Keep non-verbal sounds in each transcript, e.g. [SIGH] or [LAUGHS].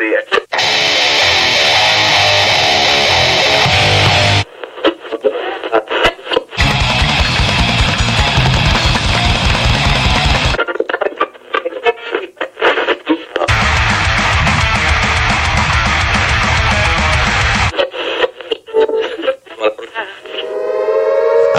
see it.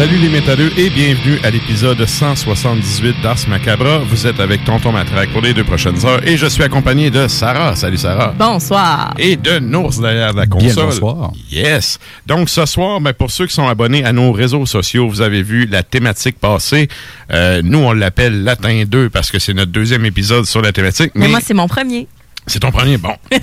Salut les métalleux et bienvenue à l'épisode 178 d'Ars Macabra. Vous êtes avec Tonton Matraque pour les deux prochaines heures et je suis accompagné de Sarah. Salut Sarah. Bonsoir. Et de Nours derrière la console. Bien, bonsoir. Yes. Donc ce soir, ben, pour ceux qui sont abonnés à nos réseaux sociaux, vous avez vu la thématique passée. Euh, nous, on l'appelle Latin 2 parce que c'est notre deuxième épisode sur la thématique. Mais moi, c'est mon premier. C'est ton premier, bon. [LAUGHS]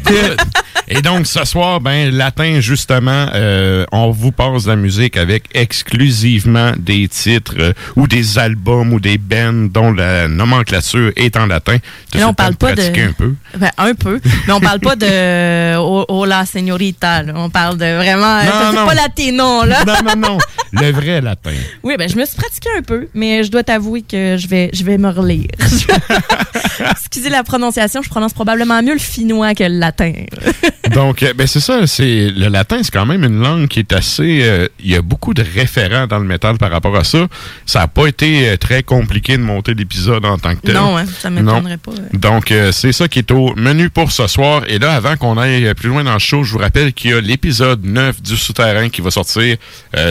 Et donc, ce soir, ben, latin, justement, euh, on vous passe la musique avec exclusivement des titres euh, ou des albums ou des bands dont la nomenclature est en latin. Là, on parle pas de. un peu. Ben, un peu. Mais on parle pas de [LAUGHS] Hola Señorita. là. On parle de vraiment. Non, non. pas latino, là. Non, non, non. Le vrai latin. Oui, ben, je me suis pratiqué un peu, mais je dois t'avouer que je vais, je vais me relire. [LAUGHS] Excusez la prononciation, je prononce probablement mieux le finnois que le latin. [LAUGHS] Donc, euh, ben c'est ça. C'est le latin, c'est quand même une langue qui est assez. euh, Il y a beaucoup de référents dans le métal par rapport à ça. Ça n'a pas été euh, très compliqué de monter l'épisode en tant que tel. non, hein, ça m'étonnerait pas. Donc, c'est ça qui est au menu pour ce soir. Et là, avant qu'on aille plus loin dans le show, je vous rappelle qu'il y a l'épisode 9 du Souterrain qui va sortir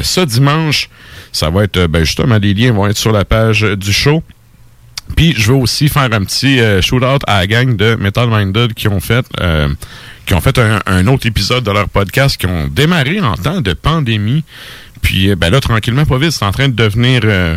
ce dimanche. Ça va être, ben, justement, les liens vont être sur la page du show. Puis, je veux aussi faire un petit euh, shout-out à la gang de Metal Minded qui ont fait... euh, un, autre épisode de leur podcast, qui ont démarré en temps de pandémie. Puis euh, ben là, tranquillement, pas vite, c'est en train de devenir euh,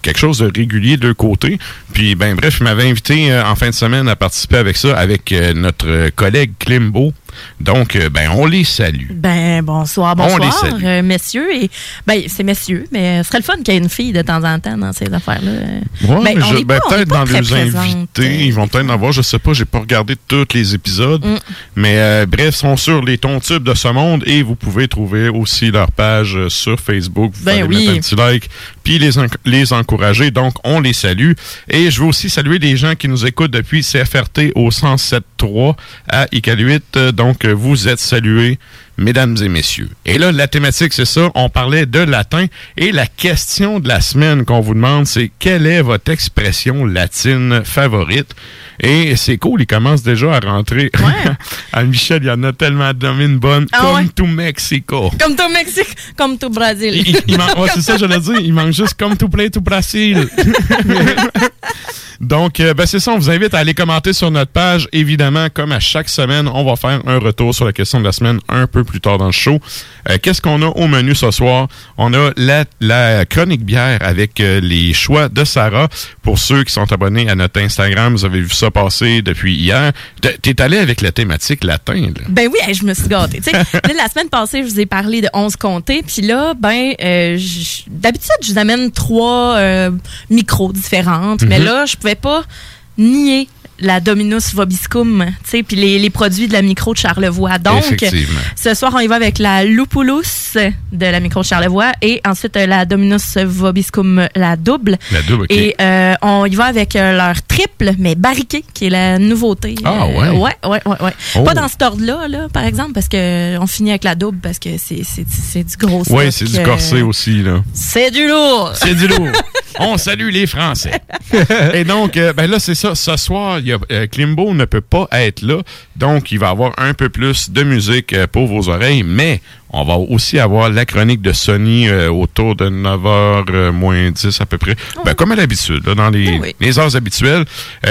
quelque chose de régulier de côté. Puis ben bref, il m'avait invité en fin de semaine à participer avec ça, avec notre collègue Klimbo. Donc, euh, ben on les salue. Ben, bonsoir, On les bonsoir, salue. euh, messieurs. Et, ben, c'est messieurs, mais ce serait le fun qu'il y ait une fille de temps en temps dans ces affaires-là. Ouais, Ben, ben, peut-être dans les présente, invités, ils vont peut-être en avoir, je sais pas, j'ai pas regardé tous les épisodes, Mm. mais euh, bref, sont sur les tons tubes de ce monde et vous pouvez trouver aussi leur page euh, sur Facebook, vous Ben pouvez oui. mettre un petit like, puis les, les encourager, donc on les salue. Et je veux aussi saluer les gens qui nous écoutent depuis CFRT au 107.3 à Iqaluit, Euh, donc vous êtes salués. Mesdames et messieurs. Et là, la thématique, c'est ça. On parlait de latin. Et la question de la semaine qu'on vous demande, c'est quelle est votre expression latine favorite? Et c'est cool, il commence déjà à rentrer. [LAUGHS] à Michel, il y en a tellement donné une bonne. Ah comme ouais? tout Mexico. Comme tout Mexique, comme tout Brésil. Il, il- il manque- ouais, c'est ça, je l'ai dit. Il manque juste comme tout play, tout Brésil. [LAUGHS] Donc, euh, ben, c'est ça. On vous invite à aller commenter sur notre page. Évidemment, comme à chaque semaine, on va faire un retour sur la question de la semaine un peu plus tard dans le show. Euh, Qu'est-ce qu'on a au menu ce soir? On a la, la chronique bière avec euh, les choix de Sarah. Pour ceux qui sont abonnés à notre Instagram, vous avez vu ça passer depuis hier. T'es- allé avec la thématique latin, là. Ben oui, je me suis gâtée. [LAUGHS] Là, la semaine passée, je vous ai parlé de 11 comtés. Puis là, ben, euh, d'habitude, je vous amène trois euh, micros différentes. Mais Mhm. là, je pouvais pas nier la Dominus Vobiscum, tu sais, puis les, les produits de la micro de Charlevoix. Donc, ce soir, on y va avec la Lupulus de la micro de Charlevoix et ensuite euh, la Dominus Vobiscum, la double. La double, OK. Et euh, on y va avec euh, leur triple, mais barriqué, qui est la nouveauté. Ah, Euh, ouais? Ouais, ouais, ouais. ouais. Oh. Pas dans ce ordre-là, là, par exemple, parce que on finit avec la double, parce que c'est du gros Oui, c'est du corset aussi, là. C'est du lourd! C'est du lourd. [LAUGHS] On salue les Français. Et donc, ben là, c'est ça. Ce soir, il y a, euh, Klimbo ne peut pas être là. Donc, il va avoir un peu plus de musique euh, pour vos oreilles. Mais on va aussi avoir la chronique de Sony euh, autour de 9h moins 10 à peu près. Ben, comme à l'habitude, dans les, oui. les heures habituelles.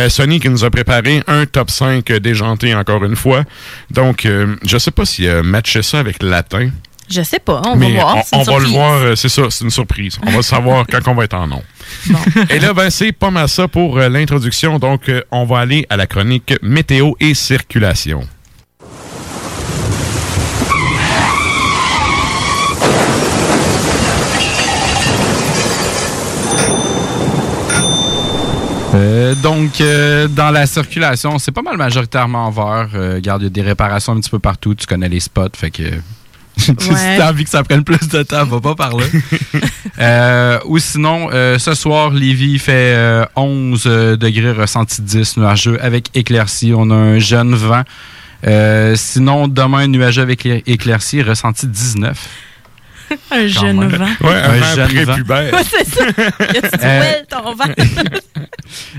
Sony qui nous a préparé un top 5 déjanté encore une fois. Donc, je sais pas s'il a matché ça avec le latin. Je sais pas, on Mais va voir. on, va le voir, euh, c'est ça, c'est une surprise. On va le savoir quand on va être en nom. Bon. Et là, ben, c'est pas mal ça pour euh, l'introduction. Donc, euh, on va aller à la chronique météo et circulation. Euh, donc, euh, dans la circulation, c'est pas mal majoritairement vert. Euh, regarde, il y a des réparations un petit peu partout. Tu connais les spots, fait que... si t'as envie que ça prenne plus de temps, va pas par là. [LAUGHS] Euh, ou sinon, euh, ce soir, Lévis fait euh, 11 euh, degrés ressenti 10 nuageux avec éclaircie. On a un jeune vent. Sinon, demain, nuageux avec éclair- éclaircie, ressenti 19. Un jeune vent. Ouais, un, Un jeune vent. prépubère. Ouais, c'est ça. Dit, Euh, ouais, ton vent? [LAUGHS]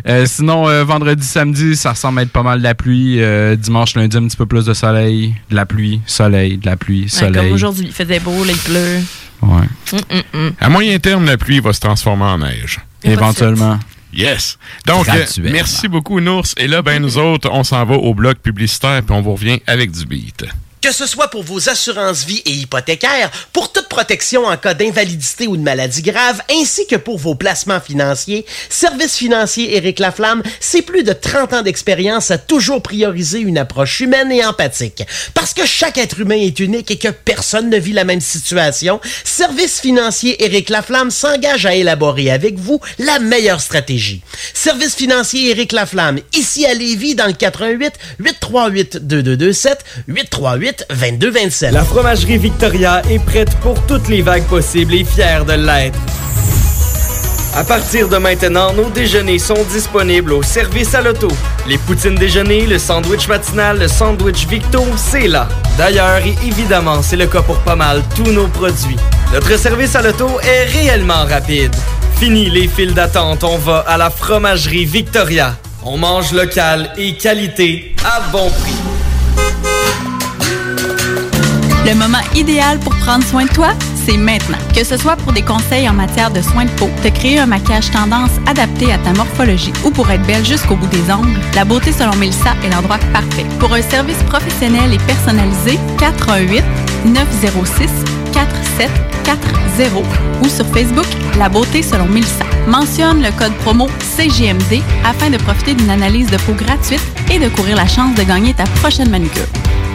Euh, sinon, euh, vendredi, samedi, ça ressemble à être pas mal de la pluie. Euh, dimanche, lundi, un petit peu plus de soleil, de la pluie, soleil, de la pluie, Ouais, soleil. comme aujourd'hui, il faisait beau, là, il pleut. Ouais. Hum, hum, hum. À moyen terme, la pluie va se transformer en neige. Éventuellement. Yes. Donc, euh, merci beaucoup, Nours. Et là, ben, nous autres, on s'en va au bloc publicitaire, puis on vous revient avec du beat. Que ce soit pour vos assurances vie et hypothécaires, pour toute protection en cas d'invalidité ou de maladie grave, ainsi que pour vos placements financiers, Service financier Éric Laflamme, c'est plus de 30 ans d'expérience à toujours prioriser une approche humaine et empathique. Parce que chaque être humain est unique et que personne ne vit la même situation, Service financier Éric Laflamme s'engage à élaborer avec vous la meilleure stratégie. Service financier Éric Laflamme, ici à Lévis, dans le 88 838 2227 838 2227. La fromagerie Victoria est prête pour toutes les vagues possibles et fière de l'être. À partir de maintenant, nos déjeuners sont disponibles au service à l'auto. Les poutines déjeuner, le sandwich matinal, le sandwich Victo, c'est là. D'ailleurs, et évidemment, c'est le cas pour pas mal tous nos produits. Notre service à l'auto est réellement rapide. Fini les files d'attente, on va à la fromagerie Victoria. On mange local et qualité à bon prix. Le moment idéal pour prendre soin de toi, c'est maintenant. Que ce soit pour des conseils en matière de soins de peau, te créer un maquillage tendance adapté à ta morphologie ou pour être belle jusqu'au bout des ongles, la beauté selon Mélissa est l'endroit parfait. Pour un service professionnel et personnalisé, 418 906 4740 ou sur Facebook La beauté selon Mélissa. Mentionne le code promo CGMD afin de profiter d'une analyse de peau gratuite et de courir la chance de gagner ta prochaine manucure.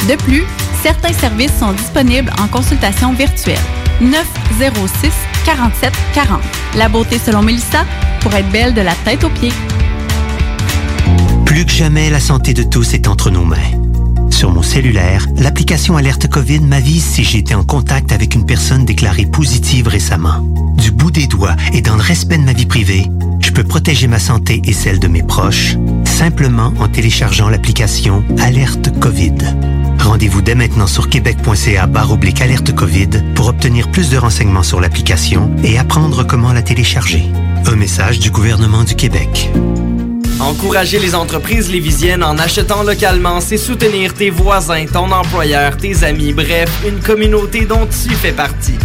De plus, certains services sont disponibles en consultation virtuelle. 906 47 40. La beauté selon Mélissa pour être belle de la tête aux pieds. Plus que jamais, la santé de tous est entre nos mains. Sur mon cellulaire, l'application Alerte COVID m'avise si j'ai été en contact avec une personne déclarée positive récemment. Du bout des doigts et dans le respect de ma vie privée, je peux protéger ma santé et celle de mes proches simplement en téléchargeant l'application Alerte COVID. Rendez-vous dès maintenant sur québec.ca oblique alerte COVID pour obtenir plus de renseignements sur l'application et apprendre comment la télécharger. Un message du gouvernement du Québec. Encourager les entreprises lévisiennes en achetant localement, c'est soutenir tes voisins, ton employeur, tes amis, bref, une communauté dont tu fais partie.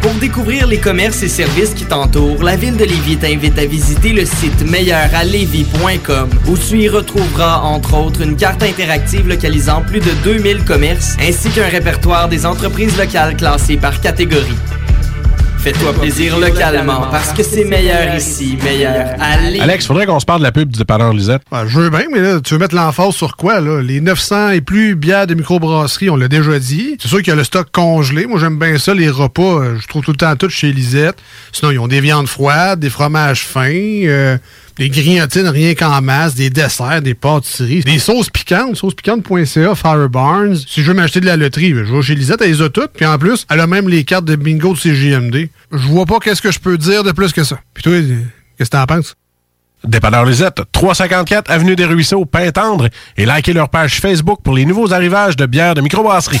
Pour découvrir les commerces et services qui t'entourent, la ville de Lévis t'invite à visiter le site meilleuralevis.com où tu y retrouveras entre autres une carte interactive localisant plus de 2000 commerces ainsi qu'un répertoire des entreprises locales classées par catégorie. Fais-toi plaisir localement parce que c'est meilleur ici, meilleur Lévis. Alex, faudrait qu'on se parle de la pub du dépanneur Lisette. Ben, je veux bien, mais là, tu veux mettre l'emphase sur quoi, là? Les 900 et plus bières de microbrasserie, on l'a déjà dit. C'est sûr qu'il y a le stock congelé. Moi, j'aime bien ça, les repas. euh, Je trouve tout le temps tout chez Lisette. Sinon, ils ont des viandes froides, des fromages fins, euh, des grillotines rien qu'en masse, des desserts, des pâtisseries, des sauces piquantes, saucespiquante.ca, Fire Barnes. Si je veux m'acheter de la loterie, je vais chez Lisette, elle les a toutes. Puis en plus, elle a même les cartes de bingo de CGMD. Je vois pas qu'est-ce que je peux dire de plus que ça. Puis toi, qu'est-ce que t'en penses? Dépanneur Lisette, 354 Avenue des Ruisseaux, Pintendre, et likez leur page Facebook pour les nouveaux arrivages de bières de microbrasserie.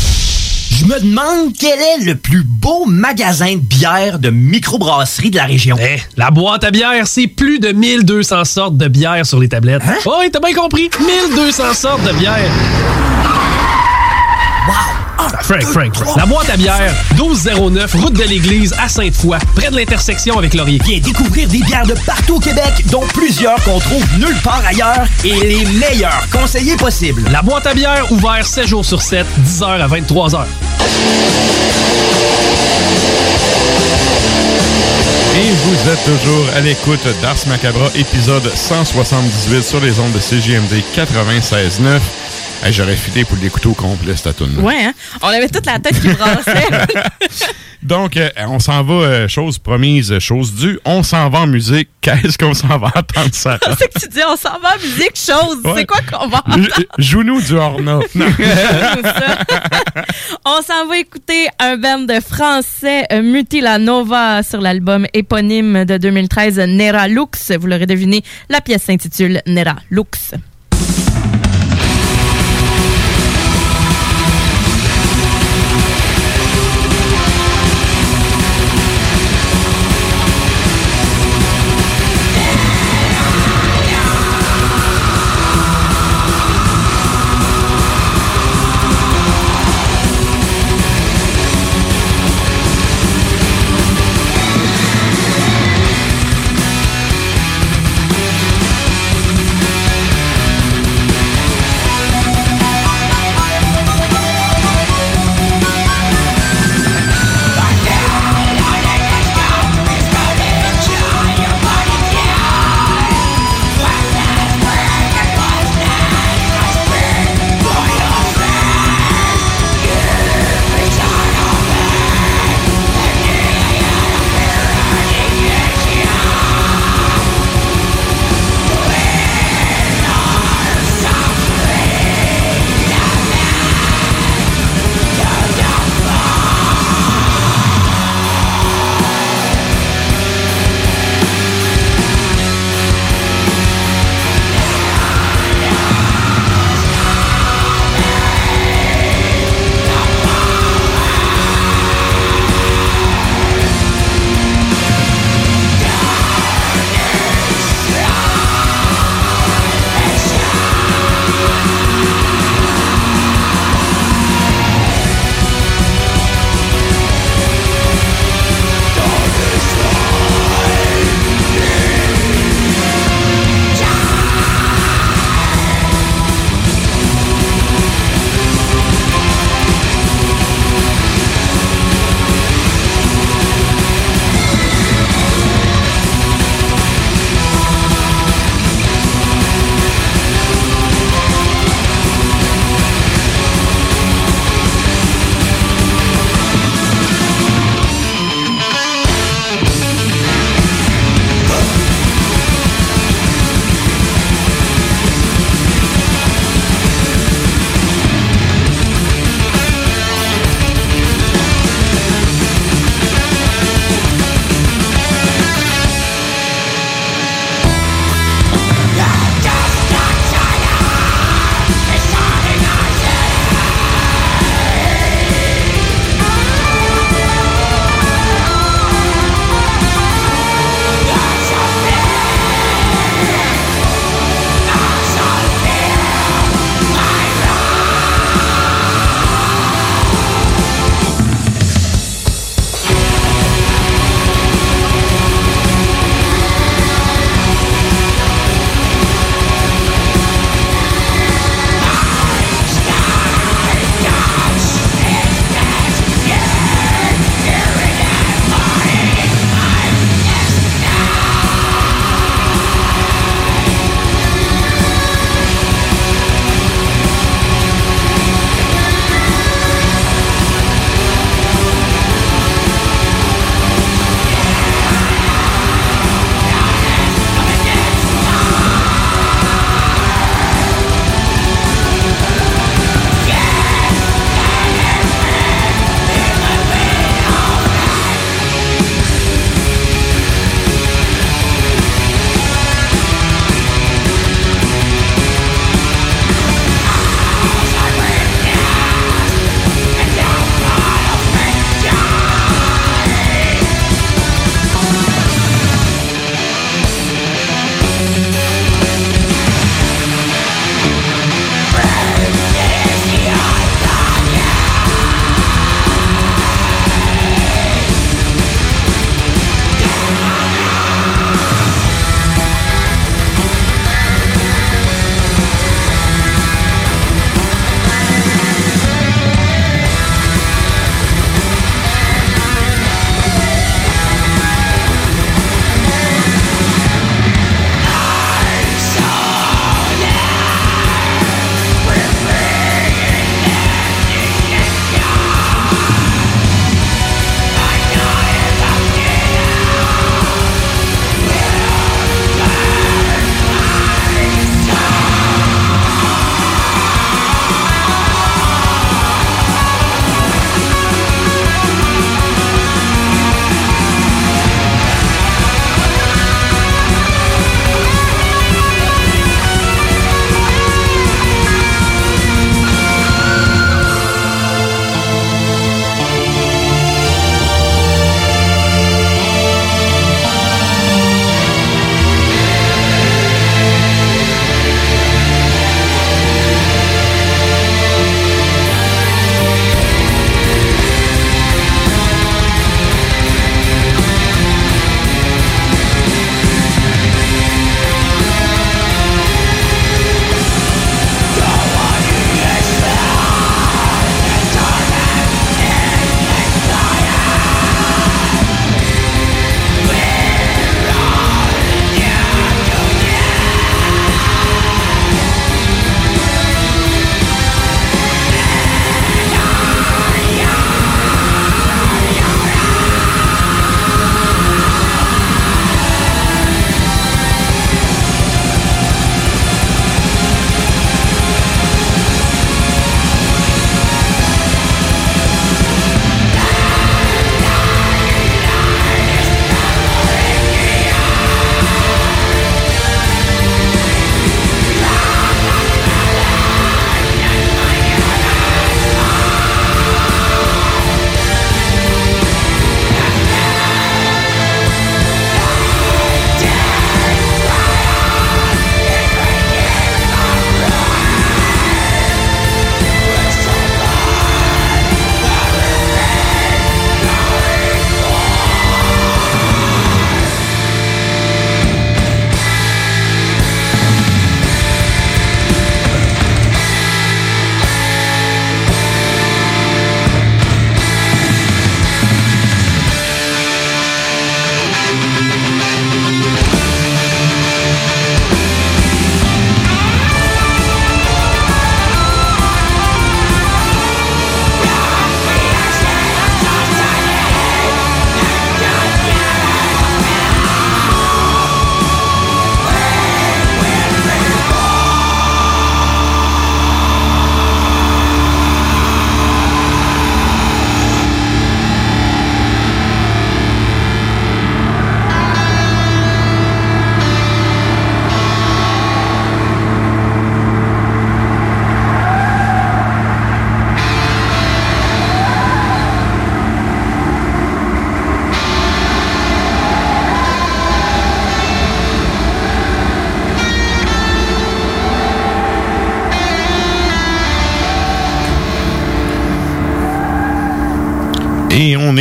Je me demande quel est le plus beau magasin de bière de microbrasserie de la région. Eh, la boîte à bière, c'est plus de 1200 sortes de bière sur les tablettes. Hein? Oh, oui, t'as bien compris. 1200 sortes de bière. Frank, Frank, Frank. La boîte à bière, 1209, route de l'église à Sainte-Foy, près de l'intersection avec Laurier. Viens découvrir des bières de partout au Québec, dont plusieurs qu'on trouve nulle part ailleurs et les meilleurs conseillers possibles. La boîte à bière, ouvert 7 jours sur 7, 10h à 23h. Et vous êtes toujours à l'écoute d'Ars Macabra, épisode 178 sur les ondes de CGMD 96.9. Hey, J'aurais filé pour l'écouter au complet, cette tune Ouais, hein? On avait toute la tête qui brassait. [LAUGHS] Donc, euh, on s'en va, euh, chose promise, chose due. On s'en va en musique. [LAUGHS] Qu'est-ce qu'on s'en va entendre, ça? [LAUGHS] C'est que tu dis, on s'en va en musique, chose. Ouais. C'est quoi qu'on va entendre? Joue-nous du Horna. Non. On s'en va écouter un band de français, euh, Mutila Nova, sur l'album éponyme de 2013, Nera Lux. Vous l'aurez deviné, la pièce s'intitule Nera Lux.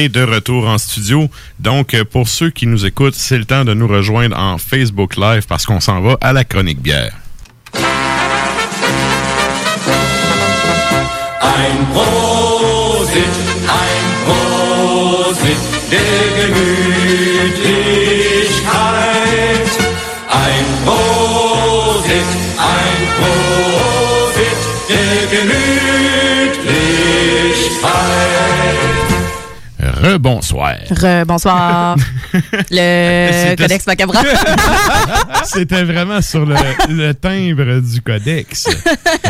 De retour en studio. Donc, euh, pour ceux qui nous écoutent, c'est le temps de nous rejoindre en Facebook Live parce qu'on s'en va à la chronique bière. Rebonsoir. Rebonsoir. [LAUGHS] le C'était- Codex Macabre. [LAUGHS] C'était vraiment sur le, le timbre du codex.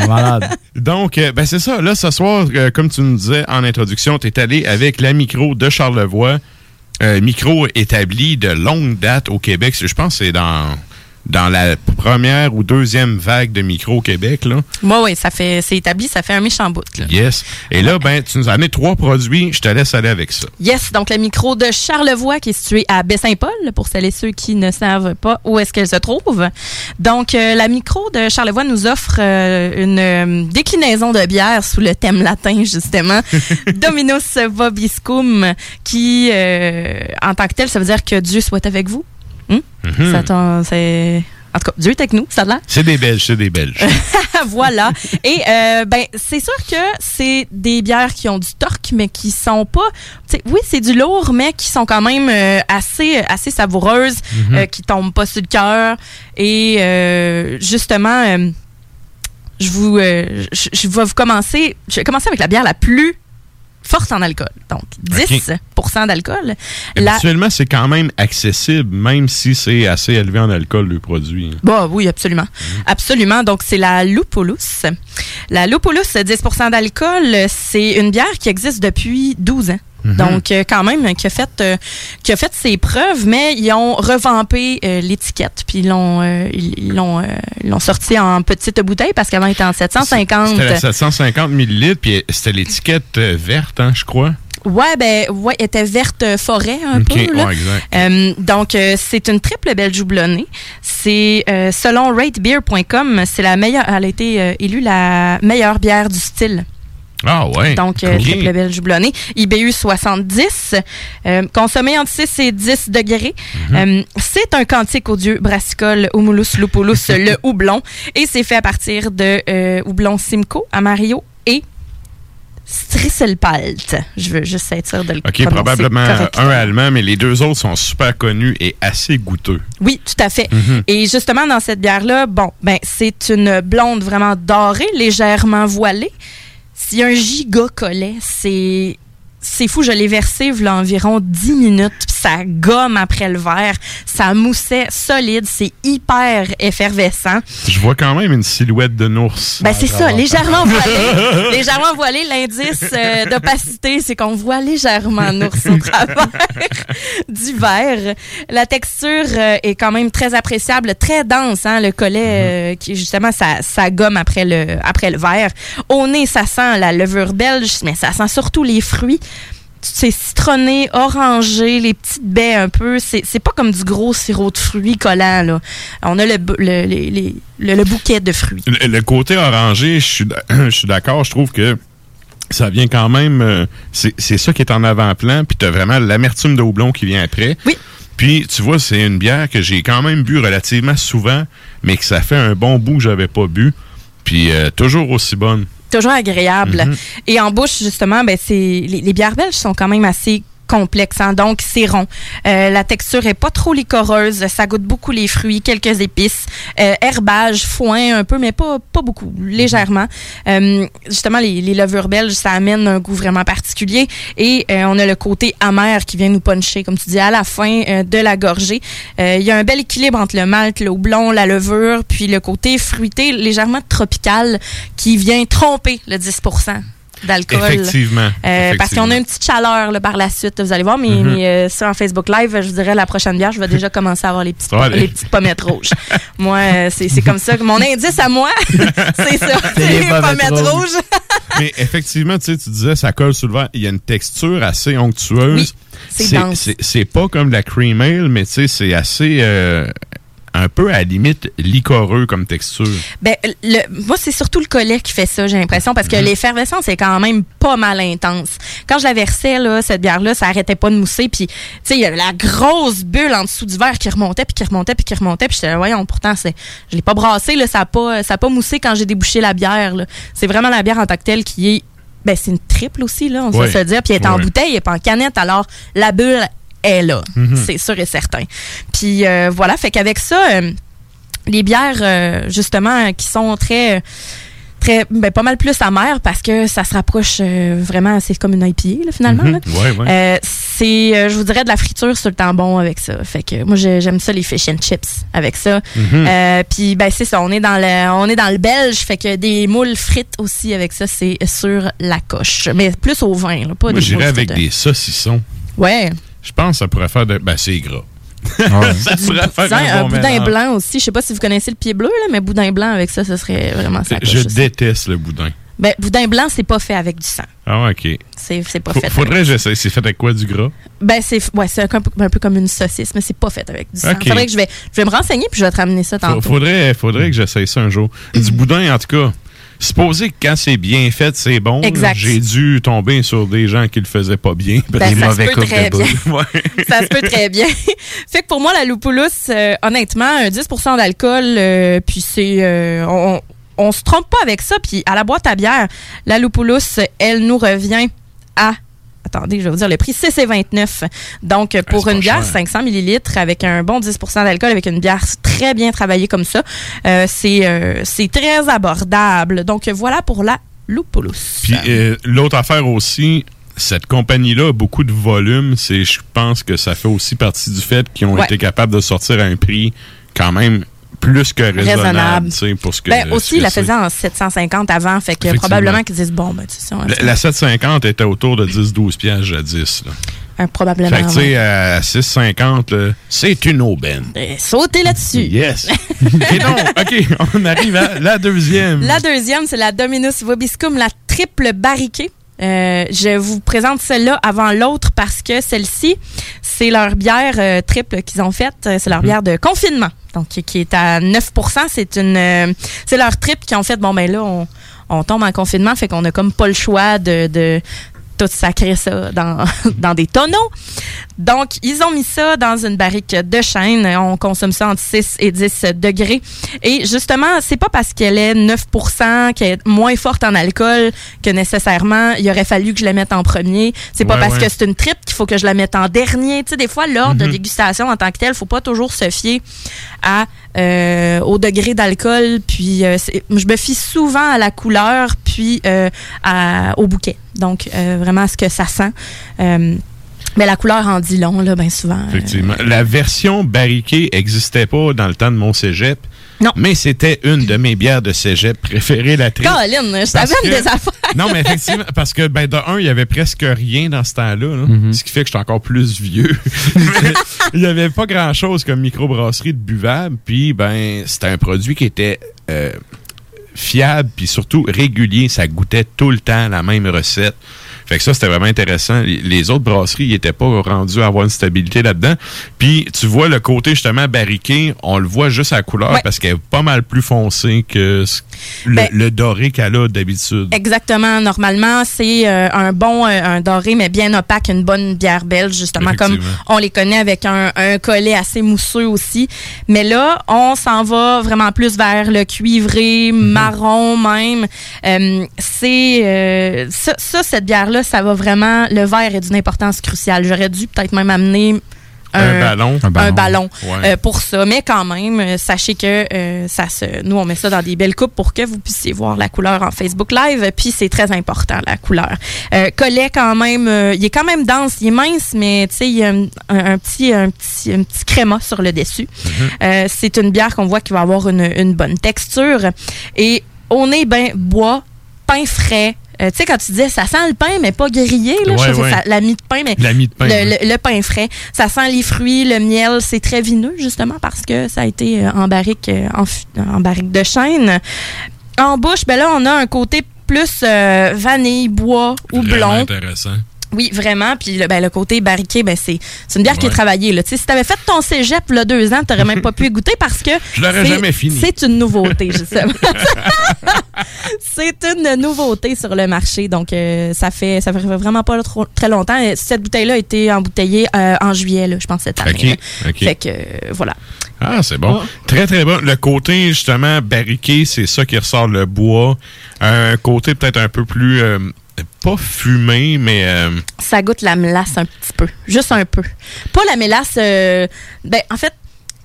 Malade. Donc, euh, ben c'est ça. Là, ce soir, euh, comme tu nous disais en introduction, tu es allé avec la micro de Charlevoix. euh, micro établi de longue date au Québec. Je pense que c'est dans, dans la première ou deuxième vague de micro au Québec. Là. Moi, oui, ça fait, c'est établi, ça fait un méchant bout. là. Yes. Et là, ben, tu nous as amené trois produits. Je te laisse aller avec ça. Yes, donc le micro de Charlevoix qui est situé à Baie-Saint-Paul, pour celles et ceux qui ne savent pas où est-ce qu'elle se trouve. Donc, euh, la micro de Charlevoix nous offre euh, une euh, déclinaison de bière sous le thème latin, justement. [LAUGHS] Dominus Vobiscum, qui, en tant que tel, ça veut dire que Dieu soit avec vous. Hmm? Mhm. Ça c'est... En tout cas, Dieu est avec nous, ça l'air. C'est des Belges, c'est des Belges. [LAUGHS] voilà. Et euh, ben c'est sûr que c'est des bières qui ont du torque, mais qui sont pas. Oui, c'est du lourd, mais qui sont quand même euh, assez assez savoureuses, Mhm. euh, qui tombent pas sur le cœur. Et justement, je vous je, je vais vous commencer. Je vais commencer avec la bière la plus forte en alcool. Donc 10% d'alcool. La- Actuellement, c'est quand même accessible, même si c'est assez élevé en alcool, le produit. Bah oui, absolument. Absolument. Donc, c'est la Lupulus. La Lupulus, 10% d'alcool, c'est une bière qui existe depuis 12 ans. Mhm. Donc, euh, quand même, qui a fait, euh, qui a fait ses preuves, mais ils ont revampé euh, l'étiquette, puis ils l'ont, euh, ils l'ont, euh, sorti en petite bouteille parce qu'avant, il était en 750. C'était la 750 millilitres, puis c'était l'étiquette euh, verte, hein, je crois. Ouais, ben, ouais, elle était verte euh, forêt un peu. Là. ouais, exact. Euh, donc, euh, c'est une triple belle doublonnée. C'est, euh, selon ratebeer.com, c'est la meilleure, elle a été euh, élue la meilleure bière du style. Ah ouais. Donc, euh, triple belle doublonnée. IBU 70, euh, consommé entre 6 et 10 degrés. Mhm. Euh, c'est un cantique au dieu brassicole Humulus lupulus, [LAUGHS] le houblon. Et c'est fait à partir de euh, houblon Simcoe, Amarillo et Strisselpalt. Je veux juste être sûr de le OK, probablement correctement. un allemand, mais les deux autres sont super connus et assez goûteux. Oui, tout à fait. Mhm. Et justement, dans cette bière-là, bon, ben, c'est une blonde vraiment dorée, légèrement voilée. Si un giga collet, c'est. C'est fou, je l'ai versé v'là environ 10 minutes, puis ça gomme après le verre, ça moussait solide, c'est hyper effervescent. Je vois quand même une silhouette de ours. Ben c'est ça, légèrement voilé. [LAUGHS] légèrement voilé, l'indice euh, d'opacité, c'est qu'on voit légèrement un ours au travers [LAUGHS] du verre. La texture euh, est quand même très appréciable, très dense, hein, le collet euh, qui justement ça, ça gomme après le après le verre. Au nez, ça sent la levure belge, mais ça sent surtout les fruits. C'est citronné, orangé, les petites baies un peu. C'est c'est pas comme du gros sirop de fruits collant, là. On a le, le, le- le bouquet de fruits. Le, le côté orangé, je suis d- [CLEARS THROAT] je suis d'accord, je trouve que ça vient quand même. euh, c'est c'est ça qui est en avant-plan, puis tu as vraiment l'amertume de houblon qui vient après. Oui. Puis, tu vois, c'est une bière que j'ai quand même bu relativement souvent, mais que ça fait un bon bout que j'avais pas bu. Puis, euh, toujours aussi bonne. Toujours agréable. Mhm. Et en bouche, justement, ben, c'est les, les bières belges sont quand même assez complexes, hein, donc c'est rond. Euh, la texture est pas trop licoreuse, ça goûte beaucoup les fruits, quelques épices, euh, herbage, foin un peu, mais pas, pas beaucoup, légèrement. Euh, justement, les, les levures belges, ça amène un goût vraiment particulier et euh, on a le côté amer qui vient nous puncher, comme tu dis, à la fin euh, de la gorgée. Euh, Il y a un bel équilibre entre le malt, le houblon, la levure, puis le côté fruité, légèrement tropical, qui vient tromper le 10 d'alcool. Effectivement, Euh, Parce qu'on a une petite chaleur là, par la suite. Vous allez voir, mais, mais, euh, sur en Facebook Live, je vous dirais la prochaine bière, je vais déjà commencer à avoir les petites, [LAUGHS] les- petites pommettes rouges. moi, euh, c'est comme ça. que Mon indice à moi, [LAUGHS] c'est ça. [LAUGHS] C'est les pommettes rouges. Mais effectivement, tu sais, tu disais, ça colle sur le verre. Il y a une texture assez onctueuse. Oui, c'est dense. c'est- C'est pas comme de la cream ale, mais tu sais, c'est assez. euh, un, peu à la limite licoreux comme texture. Ben, le, moi, c'est surtout le collet qui fait ça, j'ai l'impression, parce que Mhm. l'effervescence est quand même pas mal intense. Quand je la versais, là, cette bière-là, ça arrêtait pas de mousser, puis, tu sais, il y avait la grosse bulle en dessous du verre qui remontait, puis qui remontait, puis qui remontait, puis j'étais voyons, pourtant, c'est, je l'ai pas brassé, là, ça a pas, ça a pas moussé quand j'ai débouché la bière, là. C'est vraiment la bière en tant que telle qui est, ben, c'est une triple aussi, là, on Ouais. va se le dire, puis elle est en bouteille, elle est pas en canette, alors la bulle est là. Mhm. C'est sûr et certain. Puis, euh, voilà, fait qu'avec ça, euh, les bières euh, justement qui sont très très ben, pas mal plus amères parce que ça se rapproche vraiment c'est comme une IPA là, finalement Mhm. là. Ouais, ouais. C'est je vous dirais de la friture sur le temps bon avec ça fait que moi j'ai- j'aime ça les fish and chips avec ça Mhm. Puis ben c'est ça on est dans le on est dans le belge fait que des moules frites aussi avec ça c'est sur la coche mais plus au vin là, pas Moi, des j'irais moules avec des saucissons. ouais Je pense que ça pourrait faire de. Ben, c'est gras. [LAUGHS] ça pourrait faire Boudin, un un boudin mélange. blanc aussi. Je sais pas si vous connaissez le pied bleu, là, mais boudin blanc avec ça, ce serait vraiment ça. Je déteste le boudin. Ben, boudin blanc, c'est pas fait avec du sang. Ah, OK. C'est c'est pas Faut- fait. avec- faudrait que j'essaie. C'est fait avec quoi, du gras? Ben, c'est ouais, c'est un, peu- un peu comme une saucisse, mais c'est pas fait avec du sang. Faudrait que je vais, je vais me renseigner puis je vais te ramener ça tantôt. faudrait, faudrait que j'essaye ça un jour. Du boudin, en tout cas. Supposé que quand c'est bien fait, c'est bon. J'ai dû tomber sur des gens qui le faisaient pas bien. Ben, Des ça se mauvais peut très de boule. bien. [LAUGHS] Ouais. ça se peut très bien. [LAUGHS] fait que pour moi, la Lupulus, euh, honnêtement, un 10% d'alcool, euh, puis c'est... euh, on, on se trompe pas avec ça. Puis à la boîte à bière, la Lupulus, elle nous revient à... Attendez, je vais vous dire le prix, 6,29. Donc, euh, pour une bière, cher. 500 millilitres, avec un bon 10% d'alcool, avec une bière très bien travaillée comme ça, euh, c'est euh, c'est très abordable. Donc, voilà pour la Lupulus. Puis euh, l'autre affaire aussi, cette compagnie-là a beaucoup de volume. C'est, je pense que ça fait aussi partie du fait qu'ils ont Ouais. été capables de sortir à un prix quand même plus que raisonnable, Raisonnable. pour ce que Ben, aussi, il la faisait en 750 avant, fait que probablement qu'ils disent, bon, ben, tu sais, on- La, la 750 était autour de 10-12 piastres jadis. Là. un, probablement. Fait que, tu sais, à 6,50, là, c'est une aubaine. Euh, Sautez là-dessus. Yes. [LAUGHS] Et donc, OK, on arrive à la deuxième. La deuxième, c'est la Dominus Vobiscum, la triple barriquée. Euh, je vous présente celle-là avant l'autre parce que celle-ci, c'est leur bière euh, triple qu'ils ont faite. Euh, C'est leur bière de confinement, donc qui- qui est à 9% C'est une, euh, c'est leur triple qui ont fait. Bon ben là, on, on tombe en confinement, fait qu'on a comme pas le choix de, de tout sacrer ça dans, [LAUGHS] dans des tonneaux. Donc, ils ont mis ça dans une barrique de chêne. On consomme ça entre 6 et 10 degrés. Et justement, c'est pas parce qu'elle est 9 qu'elle est moins forte en alcool que nécessairement il aurait fallu que je la mette en premier. C'est pas Ouais, parce ouais. que c'est une triple qu'il faut que je la mette en dernier. Tu sais, des fois, l'ordre de Mhm. dégustation en tant que tel, faut pas toujours se fier à, euh, au degré d'alcool. Puis, euh, je me fie souvent à la couleur, puis euh, à- au bouquet. Donc, euh, vraiment à ce que ça sent. Euh, mais la couleur en dit long, là, bien souvent. Effectivement. La version barriquée n'existait pas dans le temps de mon cégep. Non. Mais c'était une de mes bières de cégep préférées, la triple. Colin, je que- des affaires. Non, mais effectivement, parce que, ben, de un, il y avait presque rien dans ce temps-là, là, ce qui fait que j'étais encore plus vieux. [LAUGHS] il y avait pas grand-chose comme microbrasserie de buvable, puis, ben, c'était un produit qui était euh, fiable, puis surtout régulier. Ça goûtait tout le temps la même recette. Fait que ça, c'était vraiment intéressant. Les- autres brasseries n'étaient pas rendus à avoir une stabilité là-dedans. Puis, tu vois le côté, justement, barriqué, on le voit juste à la couleur Ouais. parce qu'elle est pas mal plus foncée que ce- le, Ben- le doré qu'elle a d'habitude. Exactement. Normalement, c'est euh, un bon, euh, un doré, mais bien opaque, une bonne bière belge, justement, comme on les connaît avec un, un collet assez mousseux aussi. Mais là, on s'en va vraiment plus vers le cuivré, Mhm. marron même. Euh, c'est ça, ça, cette bière-là, ça va vraiment. Le verre est d'une importance cruciale. J'aurais dû peut-être même amener Un ballon. un Un ballon, ballon. Ouais. euh, pour ça. Mais quand même, euh, sachez que euh, ça se, nous, on met ça dans des belles coupes pour que vous puissiez voir la couleur en Facebook Live. Puis c'est très important, la couleur. Euh, collet, quand même, euh, il est quand même dense, il est mince, mais tu sais, il y a un, un- un petit, un, petit, un petit créma sur le dessus. Euh, c'est une bière qu'on voit qui va avoir une, une bonne texture. Et au nez, ben, bois, pain frais. Euh, tu sais, quand tu disais ça sent le pain, mais pas grillé, là, je Ouais, faisais ouais. ça- la mie de pain, mais La mie de pain, le, ouais. le- le pain frais. Ça sent les fruits, le miel, c'est très vineux, justement, parce que ça a été euh, en barrique, euh, en, barrique de chêne. En bouche, ben là, on a un côté plus euh, vanille, bois ou blond. intéressant. Oui, vraiment. Puis le, ben, le côté barriqué, ben, c'est c'est une bière qui est travaillée. Là. Tu sais, Si tu avais fait ton cégep il y a deux ans, tu n'aurais même pas pu y goûter parce que. Je l'aurais c'est- jamais fini. C'est une nouveauté, justement. [LAUGHS] c'est une nouveauté sur le marché. Donc, euh, ça fait ça fait vraiment pas trop- très longtemps. Et Cette bouteille-là a été embouteillée euh, en juillet, là, je pense, cette année. OK, là. OK. Fait que, euh, voilà. Ah, c'est bon. Très, très bon. Le côté, justement, barriqué, c'est ça qui ressort le bois. Un côté peut-être un peu plus... pas fumé, mais... euh, Ça goûte la mélasse un petit peu. Juste un peu. Pas la mélasse. euh, ben, en fait,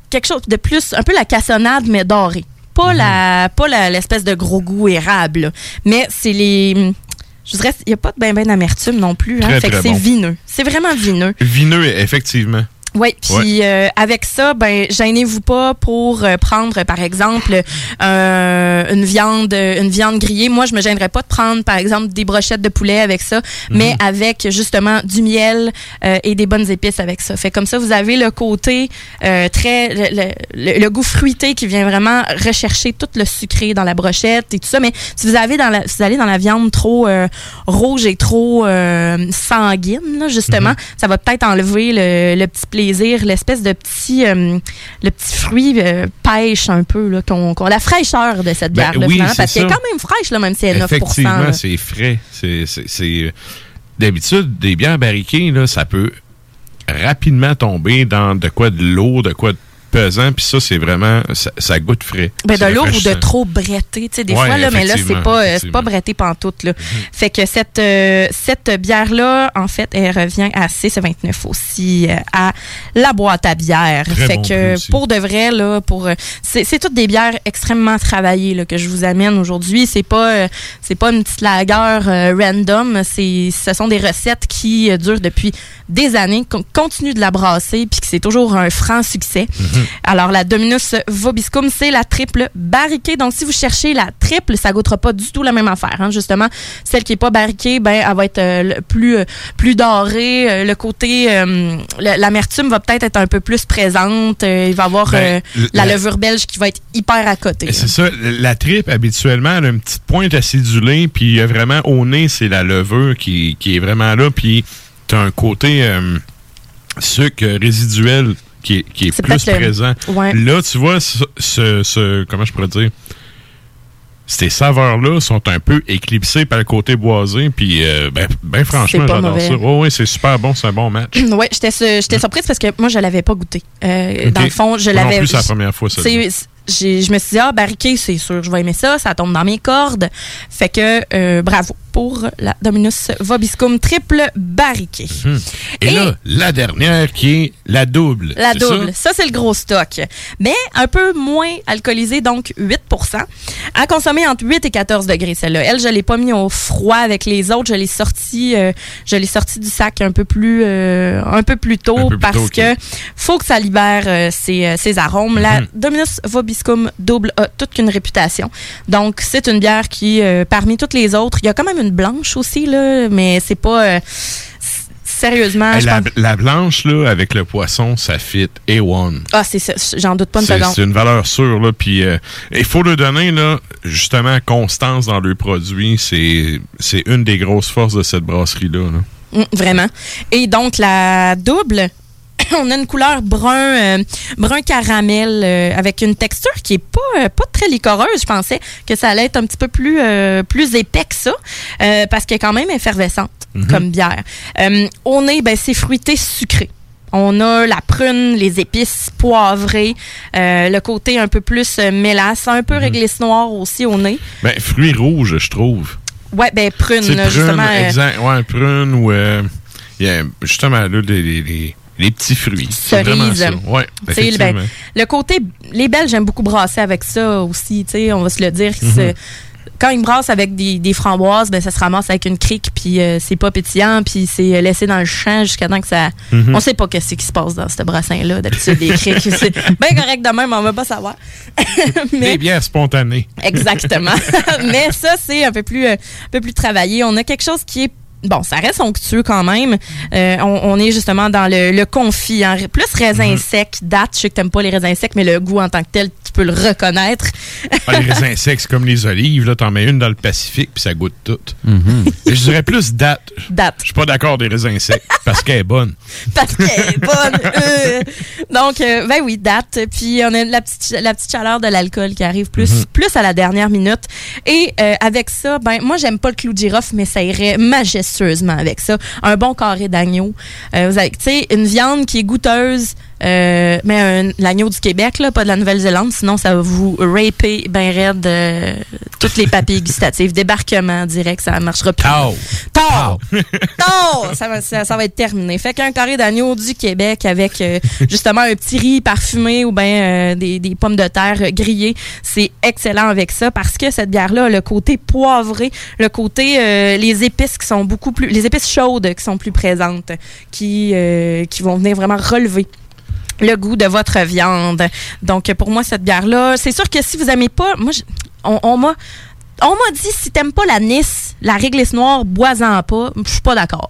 quelque chose de plus. Un peu la cassonade, mais dorée. Pas Mhm. la pas la- l'espèce de gros goût érable. là. Mais c'est les. Je dirais, il n'y a pas de ben ben d'amertume non plus. Hein, Très, fait que c'est bon. vineux. C'est vraiment vineux. vineux, effectivement. Oui, puis euh, avec ça, ben gênez-vous pas pour euh, prendre par exemple euh, une viande une viande grillée. Moi, je me gênerais pas de prendre par exemple des brochettes de poulet avec ça, mais avec justement du miel euh, et des bonnes épices avec ça. Fait comme ça, vous avez le côté euh, très le, le- le- goût fruité qui vient vraiment rechercher tout le sucré dans la brochette et tout ça. Mais si vous avez dans la, si vous allez dans la viande trop euh, rouge et trop euh, sanguine, là, justement, Mhm. ça va peut-être enlever le, le petit plaisir, l'espèce de petit, euh, le petit fruit euh, pêche un peu, là, qu'on, qu'on- la fraîcheur de cette Ben bière, oui, finalement, parce qu'elle est quand même fraîche, là, même si elle est 9 Effectivement, là. c'est frais. C'est, c'est, c'est- euh, D'habitude, des bières barriquées, là, ça peut rapidement tomber dans de quoi de l'eau, de quoi de pesant, puis ça, c'est vraiment... Ça, ça goûte frais. Ben, de l'eau ou de trop bretté, tu sais, des Ouais, fois, là, mais là, c'est pas, euh. Mhm. pas bretté pantoute, là. Fait que cette, euh, cette bière-là, en fait, elle revient à 6,29 aussi euh, à la boîte à bière. Très fait bon que, pour de vrai, là, pour, c'est, toutes des bières extrêmement travaillées, là, que je vous amène aujourd'hui. C'est pas, c'est pas une petite lagueur random. C'est, ce sont des recettes qui durent depuis des années, qu'on continue de la brasser, puis que c'est toujours un franc succès. Alors, la Dominus Vobiscum, c'est la triple barriquée. Donc, si vous cherchez la triple, ça goûtera pas du tout la même affaire. hein. Justement, celle qui est pas barriquée, ben, elle va être euh, plus, euh, plus dorée. Euh, le côté, l'amertume va peut-être être un peu plus présente. Il va y avoir Ben, la la- levure belge qui va être hyper à côté. C'est ça, la tripe, habituellement, elle a une petite pointe acidulée, puis vraiment, au nez, c'est la levure qui, qui est vraiment là, puis t'as un côté sucre résiduel qui est, qui est C'est plus le- présent. ouais. Là, tu vois, ce, ce- ce- comment je pourrais dire, ces saveurs-là sont un peu éclipsées par le côté boisé, puis euh, ben, ben franchement, j'adore ça. Oh, oui, c'est super bon, c'est un bon match. [CLEARS THROAT] ouais, j'étais j'étais surprise parce que moi je l'avais pas goûté. Euh. Dans le fond, je l'avais. plus, c'est la première fois, ça. Je me suis dit ah barriqué, c'est sûr, je vais aimer ça, ça tombe dans mes cordes. Fait que euh, bravo pour la Dominus Vobiscum triple barriquée. Hum. Et, là, la dernière qui est la double. La ça? double. Ça, c'est le gros stock. Mais un peu moins alcoolisé, donc 8% À consommer entre 8 et 14 degrés, celle-là. Elle, je l'ai pas mis au froid avec les autres. Je l'ai sorti, euh, je l'ai sorti du sac un peu plus, euh, un peu plus tôt Un peu plus parce tôt, ok. que faut que ça libère euh, ses, euh, ses arômes. La Mhm. Dominus Vobiscum double a toute qu'une réputation. Donc, c'est une bière qui, parmi toutes les autres, il y a quand même une blanche aussi, là, mais c'est pas... euh, Sérieusement, Hey, je la, pense- la blanche, là, avec le poisson, ça fit A1. Ah, c'est ça. J'en doute pas une C'est seconde. c'est une valeur sûre, là. Puis, euh, il faut le donner, là, justement, constance dans le produit. C'est c'est une des grosses forces de cette brasserie-là. là. Mm, vraiment. Et donc, la double, [COUGHS] on a une couleur brun, euh, brun caramel euh, avec une texture qui est pas, euh, pas très licoreuse. Je pensais que ça allait être un petit peu plus, plus épais que ça parce qu'elle est quand même effervescente Mhm. comme bière. Au nez, ben, c'est fruité sucré. On a la prune, les épices poivrées, euh, le côté un peu plus mélasse, un Mhm. peu réglisse noire aussi au nez. Ben, fruits rouges, je trouve. Ouais, ben prune, prune, justement. exact. Ouais, prune ou... euh, il y a, justement, là, les, les- les- petits fruits. C'est vraiment cerise. ça. Ouais, ben, le côté, les Belges j'aime beaucoup brasser avec ça aussi, tu sais, on va se le dire. Mhm. Quand ils brassent avec des, des framboises, ben ça se ramasse avec une crique, puis euh, c'est pas pétillant, puis c'est laissé dans le champ jusqu'à temps que ça. Mhm. On sait pas qu'est-ce qui se passe dans ce brassin-là. D'habitude, des criques, [LAUGHS] c'est bien correct de même, on va pas savoir. [LAUGHS] Des bières spontanées. Exactement. [LAUGHS] Mais ça, c'est un peu plus, euh, un peu plus travaillé. On a quelque chose qui est Bon, ça reste onctueux quand même. Euh, on, on est justement dans le, le confit, hein. plus raisin Mhm. sec, date. Je sais que t'aimes pas les raisins secs, mais le goût en tant que tel, peux le reconnaître. Ah, les raisins secs, c'est comme les olives. Là, t'en mets une dans le Pacifique, puis ça goûte tout. Mhm. Je dirais plus date. Date. Je suis pas d'accord des raisins secs, parce qu'elle est bonne. parce qu'elle est bonne. [LAUGHS] Euh, Donc, euh, ben oui, date. Puis on a la petite, la petite chaleur de l'alcool qui arrive plus, Mhm. plus à la dernière minute. Et euh, avec ça, ben moi j'aime pas le clou de girofle, mais ça irait majestueusement avec ça. Un bon carré d'agneau. Euh, vous avez, tu sais, une viande qui est goûteuse. Euh, mais un- l'agneau du Québec, là, pas de la Nouvelle-Zélande, sinon ça va vous raper ben raide euh, toutes les papilles gustatives. [LAUGHS] Débarquement direct, ça marchera plus. Tao! Non, [LAUGHS] ça va, ça, ça va être terminé. Fait qu'un carré d'agneau du Québec avec euh, justement un petit riz parfumé ou bien euh, des, des pommes de terre grillées, c'est excellent avec ça parce que cette bière-là a le côté poivré, le côté euh, les épices qui sont beaucoup plus, les épices chaudes qui sont plus présentes, qui euh, qui vont venir vraiment relever le goût de votre viande. Donc pour moi cette bière là, c'est sûr que si vous aimez pas, moi je- on, on m'a on m'a dit si t'aimes pas la Nice, la réglisse noire, bois-en pas. Je suis pas d'accord.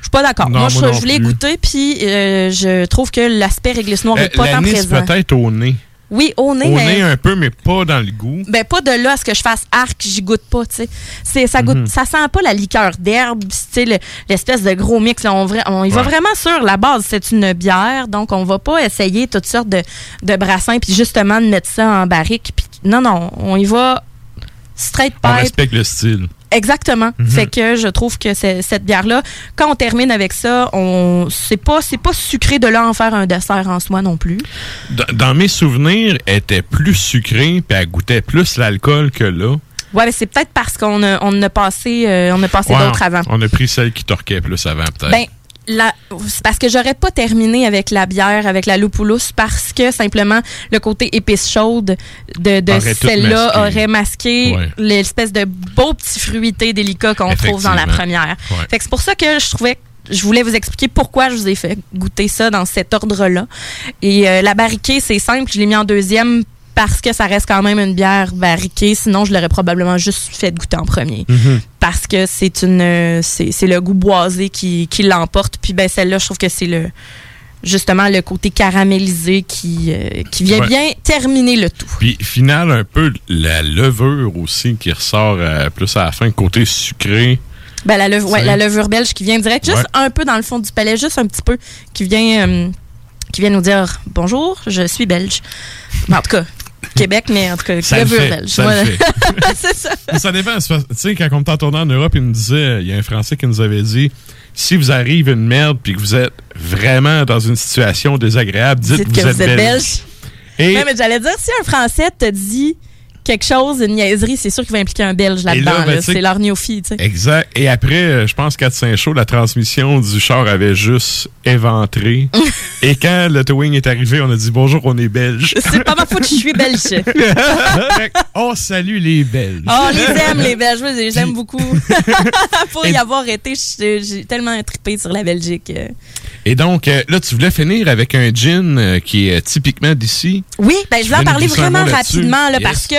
Je suis pas d'accord. Moi, je, l'ai goûté, puis euh, je trouve que l'aspect réglisse noire Euh, est pas la tant Nice, présent. peut-être au nez. Oui, au nez, Au mais nez un peu, mais pas dans le goût. ben pas de là à ce que je fasse arc, j'y goûte pas, tu sais. C'est ça goûte Mhm. ça sent pas la liqueur d'herbe, tu sais le- l'espèce de gros mix là, on, on y va Ouais. vraiment sur la base, c'est une bière, donc on va pas essayer toutes sortes de de brassins puis justement de mettre ça en barrique non non, on y va straight On respecte le style. Exactement. Mhm. Fait que je trouve que cette bière-là, quand on termine avec ça, on c'est pas c'est pas sucré de là en faire un dessert en soi non plus. Dans, dans mes souvenirs, elle était plus sucrée, puis elle goûtait plus l'alcool que là. Ouais, mais c'est peut-être parce qu'on a, on a passé euh, on a passé Ouais, d'autres avant. On a pris celle qui torquait plus avant, peut-être. Ben, parce que j'aurais pas terminé avec la bière, avec la lupulus, parce que simplement le côté épice chaude de, de celle-là aurait masqué Ouais. l'espèce de beau petit fruité délicat qu'on trouve dans la première. Ouais. Fait que c'est pour ça que je trouvais je voulais vous expliquer pourquoi je vous ai fait goûter ça dans cet ordre-là. Et euh, la barriquée, c'est simple, je l'ai mis en deuxième parce que ça reste quand même une bière barriquée. Sinon, je l'aurais probablement juste fait goûter en premier Mhm. parce que c'est une c'est le goût boisé qui, qui l'emporte puis ben celle-là je trouve que c'est le justement le côté caramélisé qui euh, qui vient Ouais. bien terminer le tout. Puis, final, un peu la levure aussi qui ressort euh, plus à la fin, côté sucré. Ben la levure ouais, la levure belge qui vient direct juste un peu dans le fond du palais juste un petit peu qui vient euh, qui vient nous dire bonjour, je suis belge. Ben, en tout cas Québec mais en tout cas Ça belge. ça Voilà. [LAUGHS] c'est ça. Ça dépend. Tu sais, quand on était en Europe, il nous disait, il y a un Français qui nous avait dit, si vous arrive une merde puis que vous êtes vraiment dans une situation désagréable, dites, Dites vous, que êtes vous êtes belge. belge. Et, Ouais, mais j'allais dire, si un Français te dit quelque chose, une niaiserie, c'est sûr qu'il va impliquer un Belge là-dedans. là, ben, c'est leur tu sais. Exact. Et après, euh, je pense qu'à Saint-Chaud, la transmission du char avait juste éventré. [LAUGHS] Et quand le towing est arrivé, on a dit bonjour, on est belge. C'est pas ma faute, je suis belge. [LAUGHS] On salue les Belges. Oh, les aime, les Belges. Je les aime beaucoup. [LAUGHS] Pour y avoir été, j'ai j'ai tellement trippé sur la Belgique. Euh. Et donc, euh, là, tu voulais finir avec un gin euh, qui est typiquement d'ici. Oui, ben, je Tu vais en parler vraiment rapidement là, Yes. parce que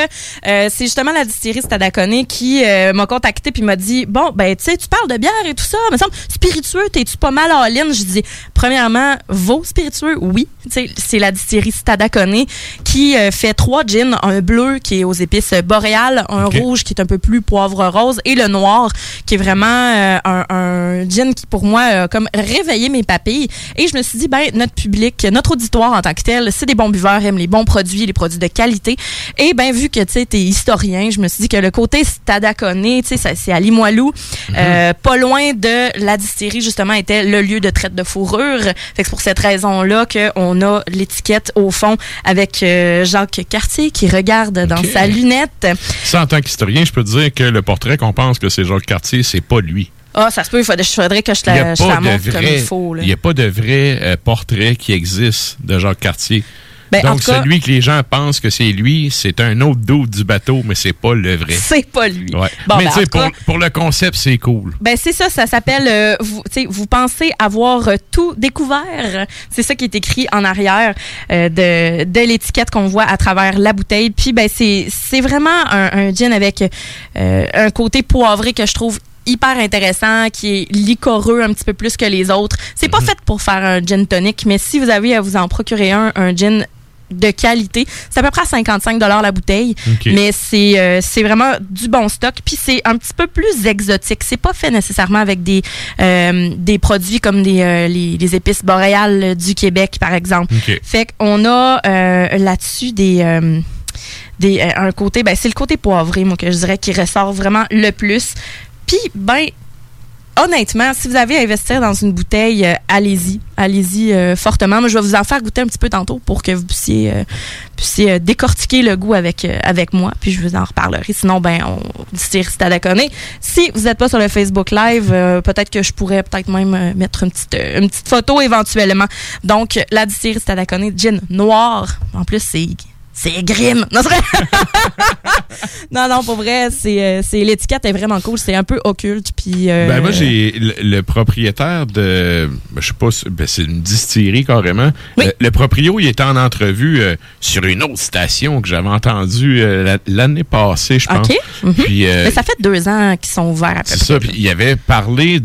euh, c'est justement la distillerie Stadacone qui euh, m'a contacté puis m'a dit bon ben tu sais tu parles de bière et tout ça, me semble spiritueux, t'es-tu pas mal en ligne Je dis premièrement vos spiritueux, oui, c'est la distillerie Stadacone qui euh, fait trois gins, un bleu qui est aux épices boréales, un rouge qui est un peu plus poivre rose et le noir qui est vraiment euh, un, un gin qui pour moi a comme réveillé mes papilles et je me suis dit ben notre public, notre auditoire en tant que tel, c'est des bons buveurs, aiment les bons produits, les produits de qualité et ben vu que tu t'es historien, je me suis dit que le côté Stadacone, tu sais ça- c'est à Limoilou, euh, pas loin de la distillerie justement était le lieu de traite de fourrure. Fait que c'est pour cette raison-là qu'on a l'étiquette au fond avec euh, Jacques Cartier qui regarde dans sa lunette. Ça, en tant qu'historien, je peux te dire que le portrait qu'on pense que c'est Jacques Cartier, c'est pas lui. Ah, ça se peut, il faudrait, faudrait que je n'y la, je montre comme il faut. il y a pas de vrai euh, portrait qui existe de Jacques Cartier. Ben, en Donc, cas- celui que les gens pensent que c'est lui, c'est un autre dos du bateau, mais c'est pas le vrai. C'est pas lui. Ouais. Bon, mais ben, tu sais, pour, cas- pour le concept, c'est cool. Ben c'est ça, ça s'appelle euh, vous, vous pensez avoir euh, tout découvert. C'est ça qui est écrit en arrière euh, de, de l'étiquette qu'on voit à travers la bouteille. Puis ben c'est c'est vraiment un, un gin avec un côté poivré que je trouve hyper intéressant, qui est licoreux un petit peu plus que les autres. C'est pas fait pour faire un gin tonic, mais si vous avez à vous en procurer un, un gin de qualité. C'est à peu près à 55 la bouteille, mais c'est euh, c'est vraiment du bon stock. Puis c'est un petit peu plus exotique. C'est pas fait nécessairement avec des, euh, des produits comme des, euh, les, les épices boréales du Québec, par exemple. Ok. Fait qu'on a là-dessus des... des, un côté, ben, c'est le côté poivré, moi, que je dirais, qui ressort vraiment le plus. Puis, ben, honnêtement, si vous avez à investir dans une bouteille, euh, allez-y. Allez-y euh, fortement. Moi, je vais vous en faire goûter un petit peu tantôt pour que vous puissiez, euh, puissiez décortiquer le goût avec, avec moi. Puis, je vous en reparlerai. Sinon, ben, on distillerie Stadaconé. Si vous n'êtes pas sur le Facebook Live, peut-être que je pourrais peut-être même mettre une petite, une petite photo éventuellement. Donc, la distillerie Stadaconé, gin noir. En plus, c'est c'est grim. Non, c'est vrai? [LAUGHS] non, non, pour vrai, c'est, euh, c'est l'étiquette est vraiment cool. C'est un peu occulte. Puis, euh, Ben moi, j'ai le, le propriétaire de. ben, je sais pas, si- ben, c'est une distillerie carrément. Le, le proprio, il était en entrevue euh, sur une autre station que j'avais entendue euh, la- l'année passée, je pense. OK. Mhm. Puis, euh, Mais ça fait deux ans qu'ils sont ouverts c'est ça. Puis il avait parlé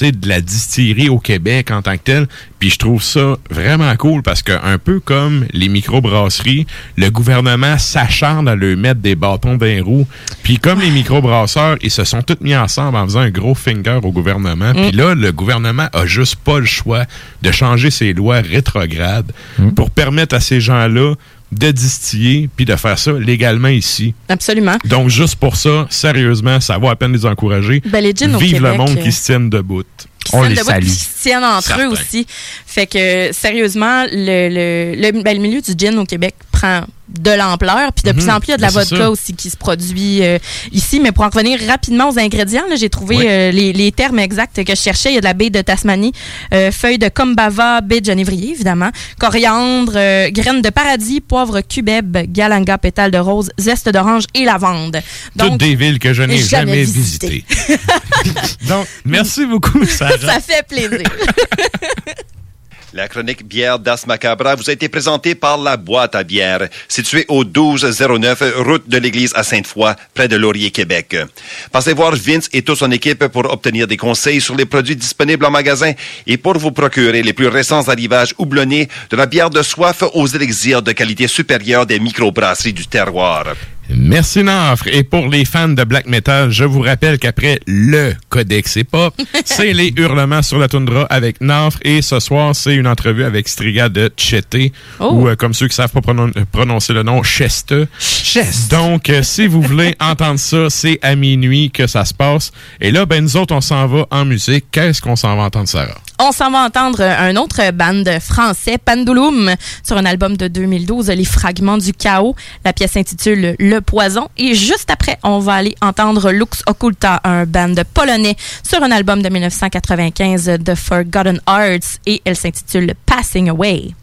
de la distillerie au Québec en tant que telle. Puis je trouve ça vraiment cool parce que un peu comme les microbrasseries, le gouvernement s'acharne à leur mettre des bâtons d'un roue. Puis comme les microbrasseurs, ils se sont tous mis ensemble en faisant un gros finger au gouvernement. Puis là, le gouvernement a juste pas le choix de changer ses lois rétrogrades pour permettre à ces gens-là de distiller puis de faire ça légalement ici. Absolument. Donc, juste pour ça, sérieusement, ça vaut à peine les encourager. Ben, les gins au Vive le Québec, monde euh, qui se tienne debout. qui tiennent debout, puis qui se tiennent entre eux aussi. Fait que, sérieusement, le, le, le, ben, le milieu du gin au Québec prend de l'ampleur. Puis de plus Mhm. en plus, il y a de la Ben, vodka aussi qui se produit euh, ici. Mais pour en revenir rapidement aux ingrédients, là, j'ai trouvé Oui. euh, les, les termes exacts que je cherchais. Il y a de la baie de Tasmanie, euh, feuilles de combava, baie de genévrier, évidemment, coriandre, graines de paradis, poivre cubeb, galanga, pétales de rose, zeste d'orange et lavande. Toutes des villes que je n'ai jamais jamais, visitées. visitées. [LAUGHS] Donc, merci beaucoup, [LAUGHS] Sarah. Ça fait plaisir. [LAUGHS] La chronique bière d'As Macabra vous a été présentée par La Boîte à bière, située au 1209 route de l'église à Sainte-Foy, près de Laurier, Québec. Passez voir Vince et toute son équipe pour obtenir des conseils sur les produits disponibles en magasin et pour vous procurer les plus récents arrivages houblonnés de la bière de soif aux élixirs de qualité supérieure des microbrasseries du terroir. Merci Nafre. Et pour les fans de black metal, je vous rappelle qu'après le Codex Hip-Hop, [LAUGHS] c'est les hurlements sur la toundra avec Nafre. Et ce soir, c'est une entrevue avec Striga de Cheté, Oh. ou euh, comme ceux qui savent pas pronon- euh, prononcer le nom, Cheste. Donc, euh, si vous voulez [LAUGHS] entendre ça, c'est à minuit que ça se passe. Et là, ben nous autres, on s'en va en musique. Qu'est-ce qu'on s'en va entendre, Sarah? On s'en va entendre un autre band français, Pendulum, sur un album de 2012, Les Fragments du Chaos. La pièce s'intitule Le Poison. Et juste après, on va aller entendre Lux Occulta, un band polonais, sur un album de 1995, The Forgotten Arts. Et elle s'intitule Passing Away.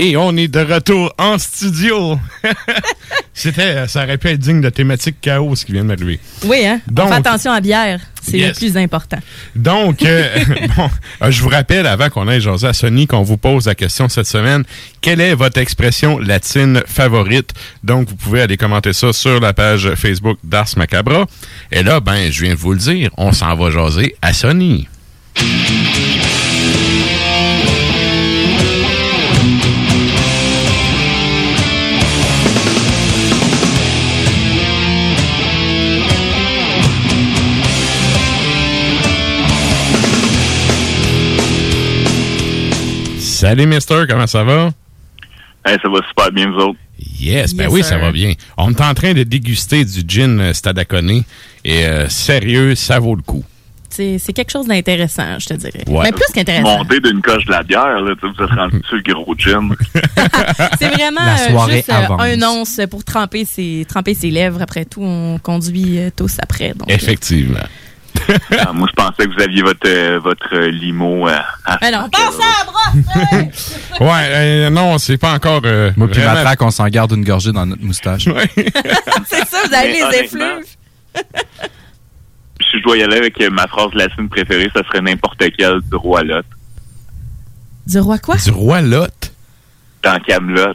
Et on est de retour en studio. [LAUGHS] C'était, ça aurait pu être digne de thématique chaos ce qui vient de m'arriver. Oui, hein? On Donc- fait attention à bière. C'est Yes. le plus important. Donc, euh, [LAUGHS] [LAUGHS] bon, euh, je vous rappelle, avant qu'on aille jaser à Sony, qu'on vous pose la question cette semaine, quelle est votre expression latine favorite? Donc, vous pouvez aller commenter ça sur la page Facebook d'Ars Macabra. Et là, ben, je viens de vous le dire, on s'en va jaser à Sony. Salut, Mister, comment ça va? ça va super bien, vous autres. Yes, ben Yes, oui, sir. ça va bien. On est en train de déguster du gin euh, Stadaconé et euh, sérieux, ça vaut le coup. C'est c'est quelque chose d'intéressant, je te dirais. Ouais. Mais plus qu'intéressant. Monter d'une coche de la bière, là, vous êtes rendu sur le gros gin. [LAUGHS] C'est vraiment euh, juste euh, avance. un once pour tremper ses, tremper ses lèvres. Après tout, on conduit tous après. Donc, Effectivement. [LAUGHS] Ah, moi, je pensais que vous aviez votre, euh, votre euh, limo euh, à Alors, passe à la brosse! [LAUGHS] Ouais, euh, non, c'est pas encore. euh, Moi puis vraiment- Matraque, on s'en garde une gorgée dans notre moustache. [LAUGHS] C'est ça, vous avez Mais les effluves. Si je dois y aller avec ma phrase latine préférée, ça serait n'importe quel du roi Lot. Du roi quoi? Du roi Lot? Dans Camelot.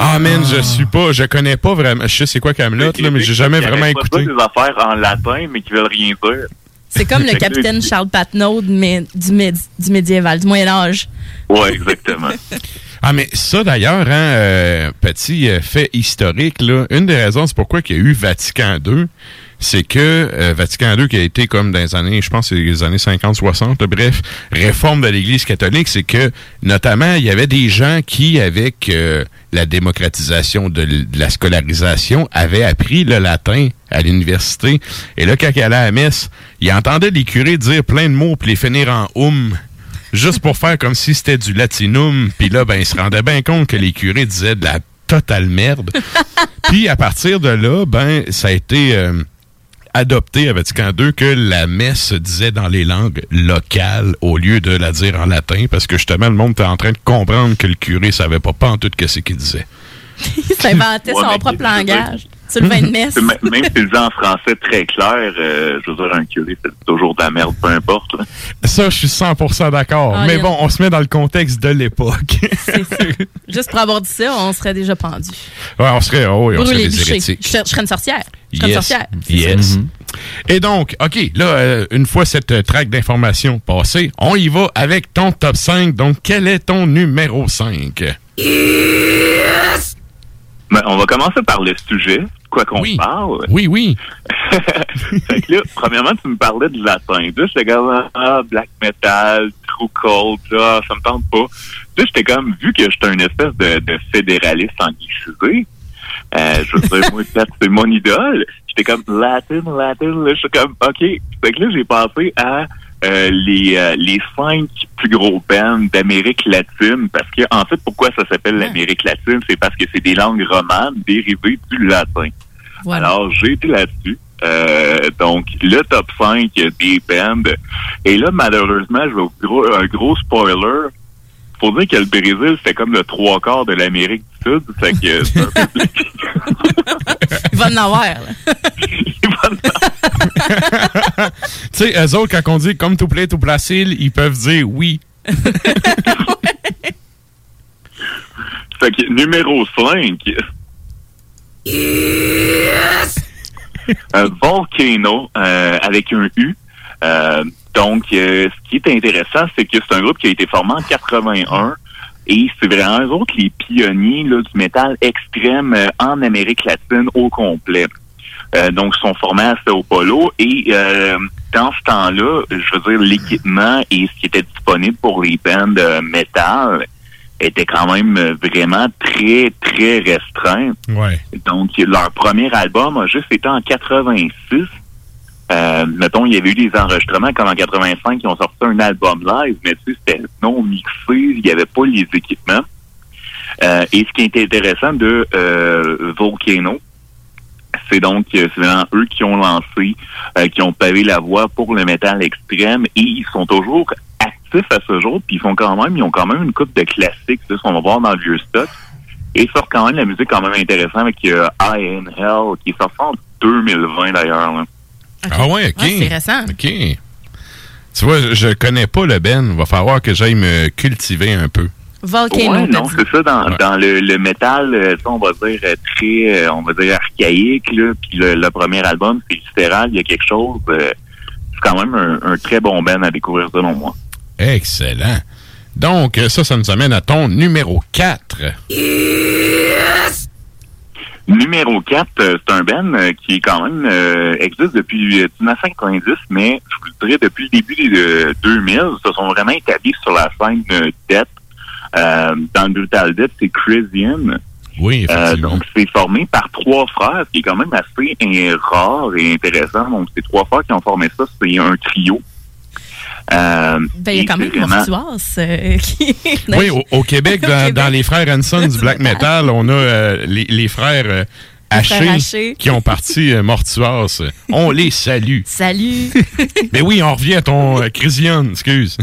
Ah, man, je suis pas, je connais pas vraiment. Je sais c'est quoi Camelot, là, mais j'ai jamais vraiment écouté. des affaires en latin, mais qui veulent rien dire. C'est comme le [LAUGHS] capitaine Charles Patnaud, mais du, médi- du médiéval, du Moyen-Âge. Ouais, exactement. [LAUGHS] Ah, mais ça d'ailleurs, hein, euh, petit euh, fait historique, là, une des raisons, c'est pourquoi il y a eu Vatican II, c'est que euh, Vatican II, qui a été comme dans les années, je pense, les années 50-60, bref, réforme de l'Église catholique, c'est que notamment, il y avait des gens qui, avec euh, la démocratisation de, la scolarisation, avaient appris le latin à l'université. Et là, quand il allait à la messe, il entendait les curés dire plein de mots puis les finir en oum juste pour faire comme si c'était du latinum. Puis là, ben, il se rendait bien compte que les curés disaient de la totale merde. [LAUGHS] Puis à partir de là, ben, ça a été euh, adopté à Vatican II que la messe se disait dans les langues locales au lieu de la dire en latin parce que justement, le monde était en train de comprendre que le curé savait pas pas en tout que c'est qu'il disait. [LAUGHS] Il s'inventait Ouais, son propre langage. Sur le vin de messe. C'est m- Même s'il le dit en français très clair, euh, je veux dire, un curé, c'est toujours de la merde, peu importe. là. Ça, je suis 100% d'accord. Ah, Mais bon, on se met dans le contexte de l'époque. Juste pour avoir dit ça, on serait déjà pendu. ouais, on serait, oh oui, on serait des hérétiques. Je, serais- je serais une sorcière. Je serais une Yes. sorcière. Yes. Et donc, OK, là, euh, une fois cette euh, traque d'informations passée, on y va avec ton top 5. Donc, quel est ton numéro 5? Mais on va commencer par le sujet, quoi qu'on parle. Oui, oui. [LAUGHS] fait que là, premièrement, tu me parlais de latin. Là, j'étais comme, ah, black metal, true cold, là, ça me tente pas. Là, j'étais comme, vu que j'étais une espèce de, de fédéraliste anglicisé, euh, je veux dire, moi, c'est mon idole. J'étais comme, latin, latin, là, j'étais comme, OK. Fait que là, j'ai pensé à euh, les, euh, les cinq plus gros bands d'Amérique latine, parce que, en fait, pourquoi ça s'appelle l'Amérique latine? C'est parce que c'est des langues romanes dérivées du latin. Alors, j'ai été là-dessus. Euh, donc, le top 5 des bands. Et là, malheureusement, je vais vous gros, un gros spoiler. Faut dire que le Brésil, c'est comme le trois quarts de l'Amérique du Sud. Fait que c'est un peu [LAUGHS] Il va en avoir. là. [LAUGHS] [LAUGHS] Tu sais, eux autres, quand on dit comme tout plaît, tout placile, ils peuvent dire oui. Fait que numéro 5. un volcano euh, avec un U. Euh, donc, euh, ce qui est intéressant, c'est que c'est un groupe qui a été formé en 81 et c'est vraiment eux autres les pionniers là, du métal extrême euh, en Amérique latine au complet. Euh, donc, ils sont formés à Sao Paulo et euh, dans ce temps-là, je veux dire, l'équipement et ce qui était disponible pour les bands de métal était quand même euh, vraiment très, très restreint. Ouais. Donc, leur premier album a juste été en 86. Euh, mettons, il y avait eu des enregistrements comme en 85 qui ont sorti un album live, mais tu sais, c'était non mixé, il n'y avait pas les équipements. Euh, et ce qui est intéressant de euh, Volcano, c'est donc c'est vraiment eux qui ont lancé, euh, qui ont pavé la voie pour le métal extrême et ils sont toujours actifs à ce jour, puis ils font quand même, ils ont quand même une coupe de classiques, là, ce qu'on va voir dans le vieux stock. Et ils sortent quand même la musique quand même intéressante avec euh, I in Hell, qui est sorti en 2020 d'ailleurs. là. Ah ouais, OK. Ouais, c'est récent. OK. Tu vois, je- connais pas le Ben. Va falloir que j'aille me cultiver un peu. Volcano. Ouais, non, c'est ça, dans, dans le, le métal, euh, ça, on va dire euh, très, euh, on va dire archaïque, là, puis le, le premier album, c'est viscéral, il y a quelque chose, euh, c'est quand même un, un très bon band à découvrir selon moi. Excellent. Donc, ça, ça nous amène à ton numéro 4. Numéro 4, euh, c'est un band euh, qui est quand même euh, existe depuis euh, 1990, mais je vous dirais depuis le début des euh, 2000, se sont vraiment établis sur la scène euh, Death. Euh, dans le Brutal Death, c'est Crisian. Oui, Euh, donc, c'est formé par trois frères, ce qui est quand même assez euh, rare et intéressant. Donc, c'est trois frères qui ont formé ça. C'est un trio. Euh, Ben, il y a quand même Mortuas euh, [LAUGHS] qui. Oui, au, au Québec, [LAUGHS] dans, dans les frères Hanson du black metal, on a euh, les, les frères euh, Haché frères Haché. qui ont parti euh, Mortuas. On les salue. [LAUGHS] Salut. Mais oui, on revient à ton euh, Crisian, excuse.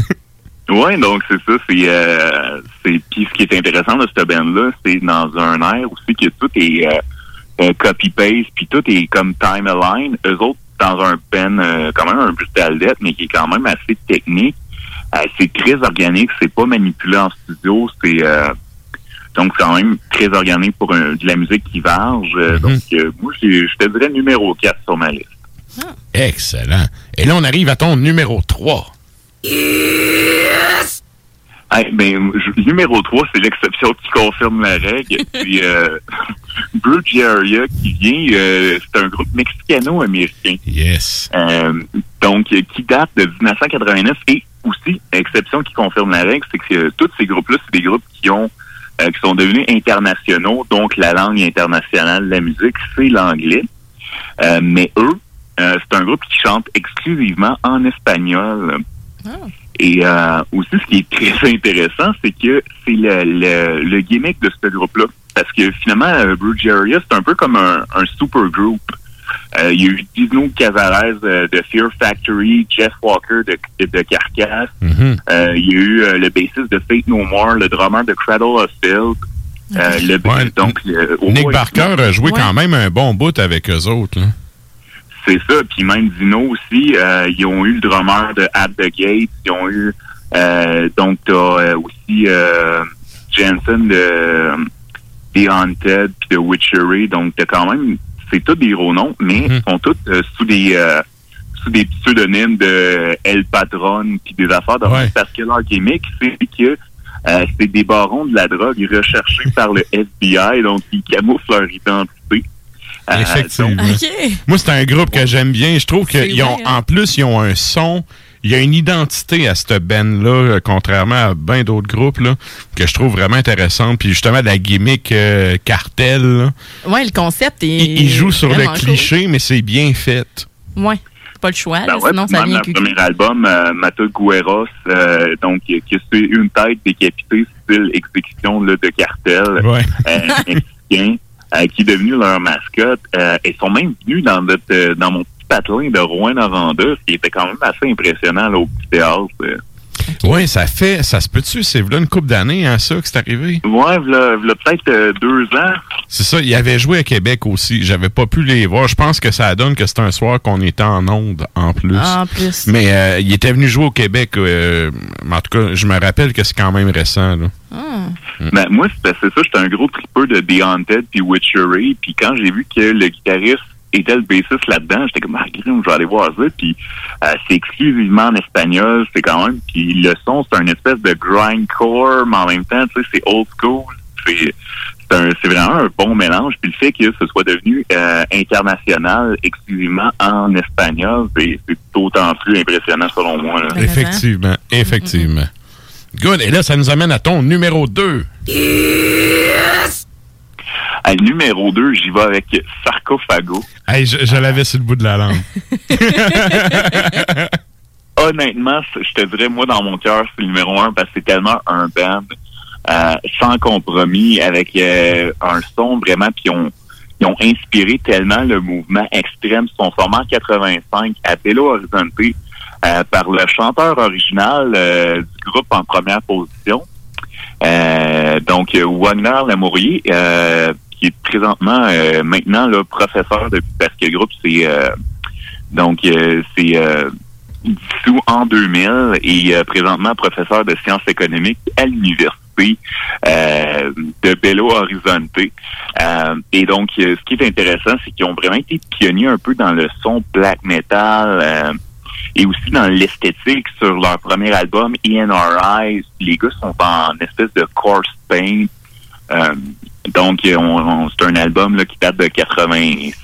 Oui, donc c'est ça. C'est, euh, c'est puis ce qui est intéressant de cette band-là, c'est dans un air aussi que tout est euh, euh, copy-paste, puis tout est comme time align. Eux autres, dans un band, euh, quand même un brutal death, mais qui est quand même assez technique. Euh, c'est très organique, c'est pas manipulé en studio, c'est euh, donc c'est quand même très organique pour un- de la musique qui varge. Euh, Donc euh, moi, je te dirais numéro 4 sur ma liste. Excellent. Et là, on arrive à ton numéro 3. Hey, ben, numéro 3, c'est l'exception qui confirme la règle. Euh, Blue Area qui vient, euh, c'est un groupe mexicano-américain. Yes. Euh, donc, qui date de 1989 et aussi, exception qui confirme la règle, c'est que euh, tous ces groupes-là, c'est des groupes qui ont euh, qui sont devenus internationaux, donc la langue internationale de la musique, c'est l'anglais. Euh, mais eux, euh, c'est un groupe qui chante exclusivement en espagnol. Et euh, aussi, ce qui est très [LAUGHS] intéressant, c'est que c'est le, le, le gimmick de ce groupe-là. Parce que finalement, euh, Brugeria, c'est un peu comme un, un super group. Euh, il y a eu Dino Cazares euh, de Fear Factory, Jeff Walker de, de Carcass. Euh, il y a eu euh, le bassiste de Fate No More, le drummer de Cradle of Filth. Euh, le, donc, le- au Nick Barker a joué Ouais. quand même un bon bout avec eux autres. là. C'est ça. Puis même Dino aussi, euh, ils ont eu le drummer de At the Gate. Ils ont eu euh, donc t'as euh, aussi euh, Jensen de The Haunted puis de Witchery. Donc t'as quand même c'est tous des gros noms, mais ils sont tous euh, sous des euh, sous des pseudonymes de El Patron puis des affaires de parce que leur gimmick, c'est que euh, c'est des barons de la drogue recherchés par le FBI, donc ils camouflent leur identité. Euh, Effectivement. donc- Moi, c'est un groupe que j'aime bien. Je trouve qu'ils ont, vrai, hein? en plus, ils ont un son. Il y a une identité à cette band-là, euh, contrairement à bien d'autres groupes, là, que je trouve vraiment intéressante. Puis justement, la gimmick euh, cartel, là. Ouais, le concept est. ils, ils jouent sur le cliché, mais c'est bien fait. Ouais. Pas le choix, Ben là, ouais, sinon puis ça vient le premier album, euh, Mata Gueros, euh, donc qui c'est une tête décapitée, style exécution là, de cartel Ouais. euh, mexicain, euh, qui est devenu leur mascotte. Euh, ils sont même venus dans notre dans mon patelin de Rouen-Noranda, ce qui était quand même assez impressionnant là, au petit théâtre. euh. Oui, ça fait. Ça se peut-tu? C'est là une couple d'années, hein, ça, que c'est arrivé? Ouais, v'là, v'là peut-être euh, deux ans. C'est ça, il avait joué à Québec aussi. J'avais pas pu les voir. Je pense que ça donne que c'était un soir qu'on était en onde en plus. En plus. Mais euh, il était venu jouer au Québec. euh, en tout cas, je me rappelle que c'est quand même récent. Là. Ben, moi, c'est c'est ça, j'étais un gros tripeur de The Haunted puis Witchery. Puis quand j'ai vu que le guitariste était le bassiste là-dedans, j'étais comme, ah, je vais aller voir ça. Puis euh, c'est exclusivement en espagnol, c'est quand même... Puis le son, c'est un espèce de grindcore, mais en même temps, tu sais, c'est old school. C'est c'est un- c'est vraiment un bon mélange. Puis le fait que ce soit devenu euh, international exclusivement en espagnol, c'est c'est d'autant plus impressionnant selon moi. là. Effectivement, effectivement. Good. Et là, ça nous amène à ton numéro 2. À numéro 2, j'y vais avec Sarcophago. Hey, je, je l'avais sur le bout de la langue. [LAUGHS] Honnêtement, je te dirais, moi, dans mon cœur, c'est le numéro un parce que c'est tellement un band euh, sans compromis, avec euh, un son vraiment, puis ils ont, ils ont inspiré tellement le mouvement extrême. Ils sont formés en 85 à Belo Horizonte. euh, par le chanteur original euh, du groupe en première position. Euh, donc, euh, Wagner Lamourier, euh, qui est présentement, euh, maintenant, là, professeur de, parce que le groupe, c'est, euh, donc, euh, c'est, euh, dissous en 2000 et euh, présentement professeur de sciences économiques à l'université euh, de Belo Horizonte. Et donc, ce qui est intéressant, c'est qu'ils ont vraiment été pionniers un peu dans le son black metal et aussi dans l'esthétique sur leur premier album, ENRI. Les gars sont en espèce de coarse paint. Euh, donc, on, on- c'est un album là, qui date de 86,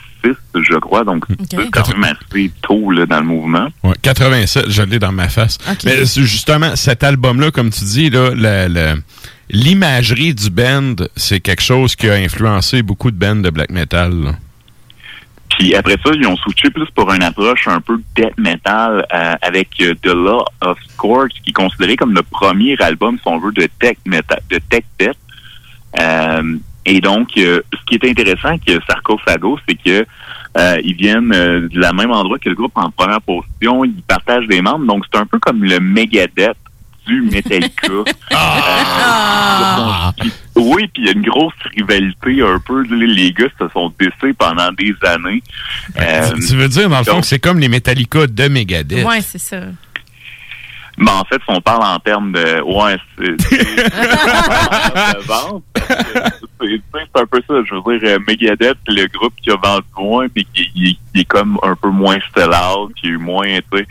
je crois. Donc, c'est quand même assez tôt là, dans le mouvement. Ouais, 87, je l'ai dans ma face. Mais justement, cet album-là, comme tu dis, là, le- le- l'imagerie du band, c'est quelque chose qui a influencé beaucoup de bands de black metal. là. Puis après ça, ils ont switché plus pour une approche un peu death metal euh, avec euh, The Law of Scorch, qui est considéré comme le premier album, si on veut, de tech metal, de tech death. Euh, et donc, euh, ce qui est intéressant avec Sarcophago, c'est que euh, ils viennent euh, de la même endroit que le groupe en première position. Ils partagent des membres, donc c'est un peu comme le Megadeth du Metallica. Euh, puis- oui, puis il y a une grosse rivalité un peu. Les, gars se sont décés pendant des années. Euh, Tu- veux dire, dans le fond, que c'est comme les Metallica de Megadeth. Ouais, c'est ça. Mais en fait, si on parle en termes de. Ouais, c'est. C'est- un peu ça. Je veux dire, euh, Megadeth, c'est le groupe qui a vendu moins, mais qui, qui- qui est comme un peu moins sell-out, qui est moins, tu sais.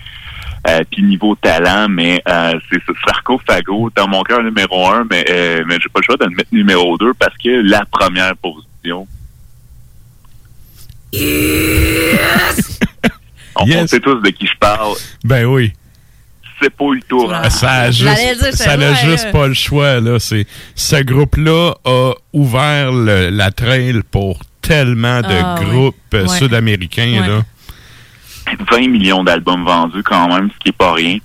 Euh, puis niveau talent, mais euh, c'est ça, Sarcophago, dans mon cœur numéro un, mais, euh, mais j'ai pas le choix de le mettre numéro deux parce que la première position. On, on sait tous de qui je parle. Ben oui. C'est pas le tour. Ah, Ça a juste, dire, ça a juste pas le choix. Là. C'est, ce groupe-là a ouvert le- la trail pour tellement de Ah, groupes euh, Ouais. sud-américains. Ouais. Là. 20 millions d'albums vendus quand même, ce qui est pas rien.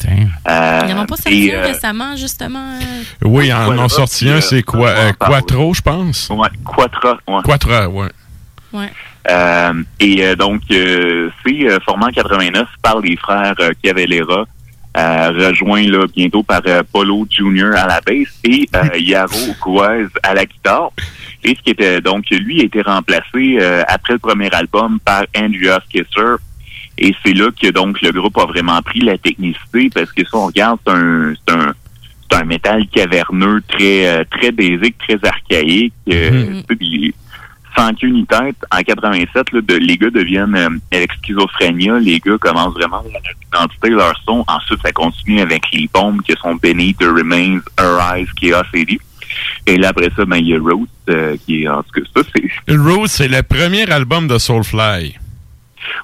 Euh, Ils n'en ont pas sorti euh, récemment, justement. euh, Oui, en Quadra, ont sorti un, c'est quoi? en euh. Quattro, je pense? Ouais, Quatra, ouais. Quatra, ouais. Ouais. Euh, et euh, donc, euh, c'est euh, formé en 89 par les frères euh, Cavallera, euh, rejoint là, bientôt par euh, Polo Jr. à la basse et euh, Yaro Guaz à la guitare. Et ce qui était donc, lui a été remplacé euh, après le premier album par Andrea Kisser. Et c'est là que donc le groupe a vraiment pris la technicité parce que si on regarde, c'est un, c'est un, c'est un métal caverneux très euh, très basique, très archaïque. euh, des- sans queue ni tête, en 87, là, de- les gars deviennent euh, avec Schizophrénia, les gars commencent vraiment à leur identité, leur son. Ensuite, ça continue avec les bombes qui sont Beneath the Remains, Arise, Chaos AD. Et là, après ça, ben, il y a Roots, euh, qui est, en tout cas, ça, c'est... Rose, c'est le premier album de Soulfly.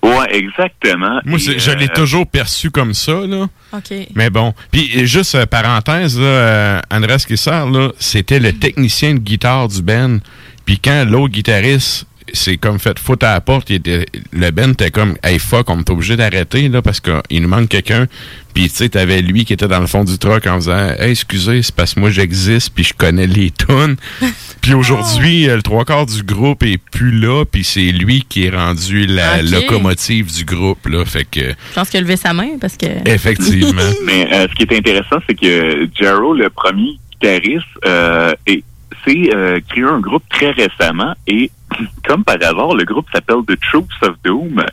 Ouais, exactement. Moi, Et, je euh, l'ai toujours perçu comme ça, là. OK. Mais bon. Puis, euh, juste euh, parenthèse, là, euh, Andrés Kissar, là, c'était le technicien de guitare du band. Puis quand l'autre guitariste c'est comme fait foutre à la porte, il était, le band était comme Hey fuck, on est obligé d'arrêter là parce qu'il nous manque quelqu'un. Puis tu sais, t'avais lui qui était dans le fond du truck en disant Hey, excusez, c'est parce que moi j'existe puis je connais les tunes. [LAUGHS] puis aujourd'hui, euh, le trois quarts du groupe est plus là, puis c'est lui qui est rendu la locomotive du groupe là. Fait que Je pense qu'il a levé sa main parce que. [LAUGHS] effectivement. Mais euh, ce qui est intéressant, c'est que Jero, le premier guitariste, euh, est- s'est euh, créé un groupe très récemment et [CLEARS THROAT] comme par hasard, le groupe s'appelle The Troops of Doom,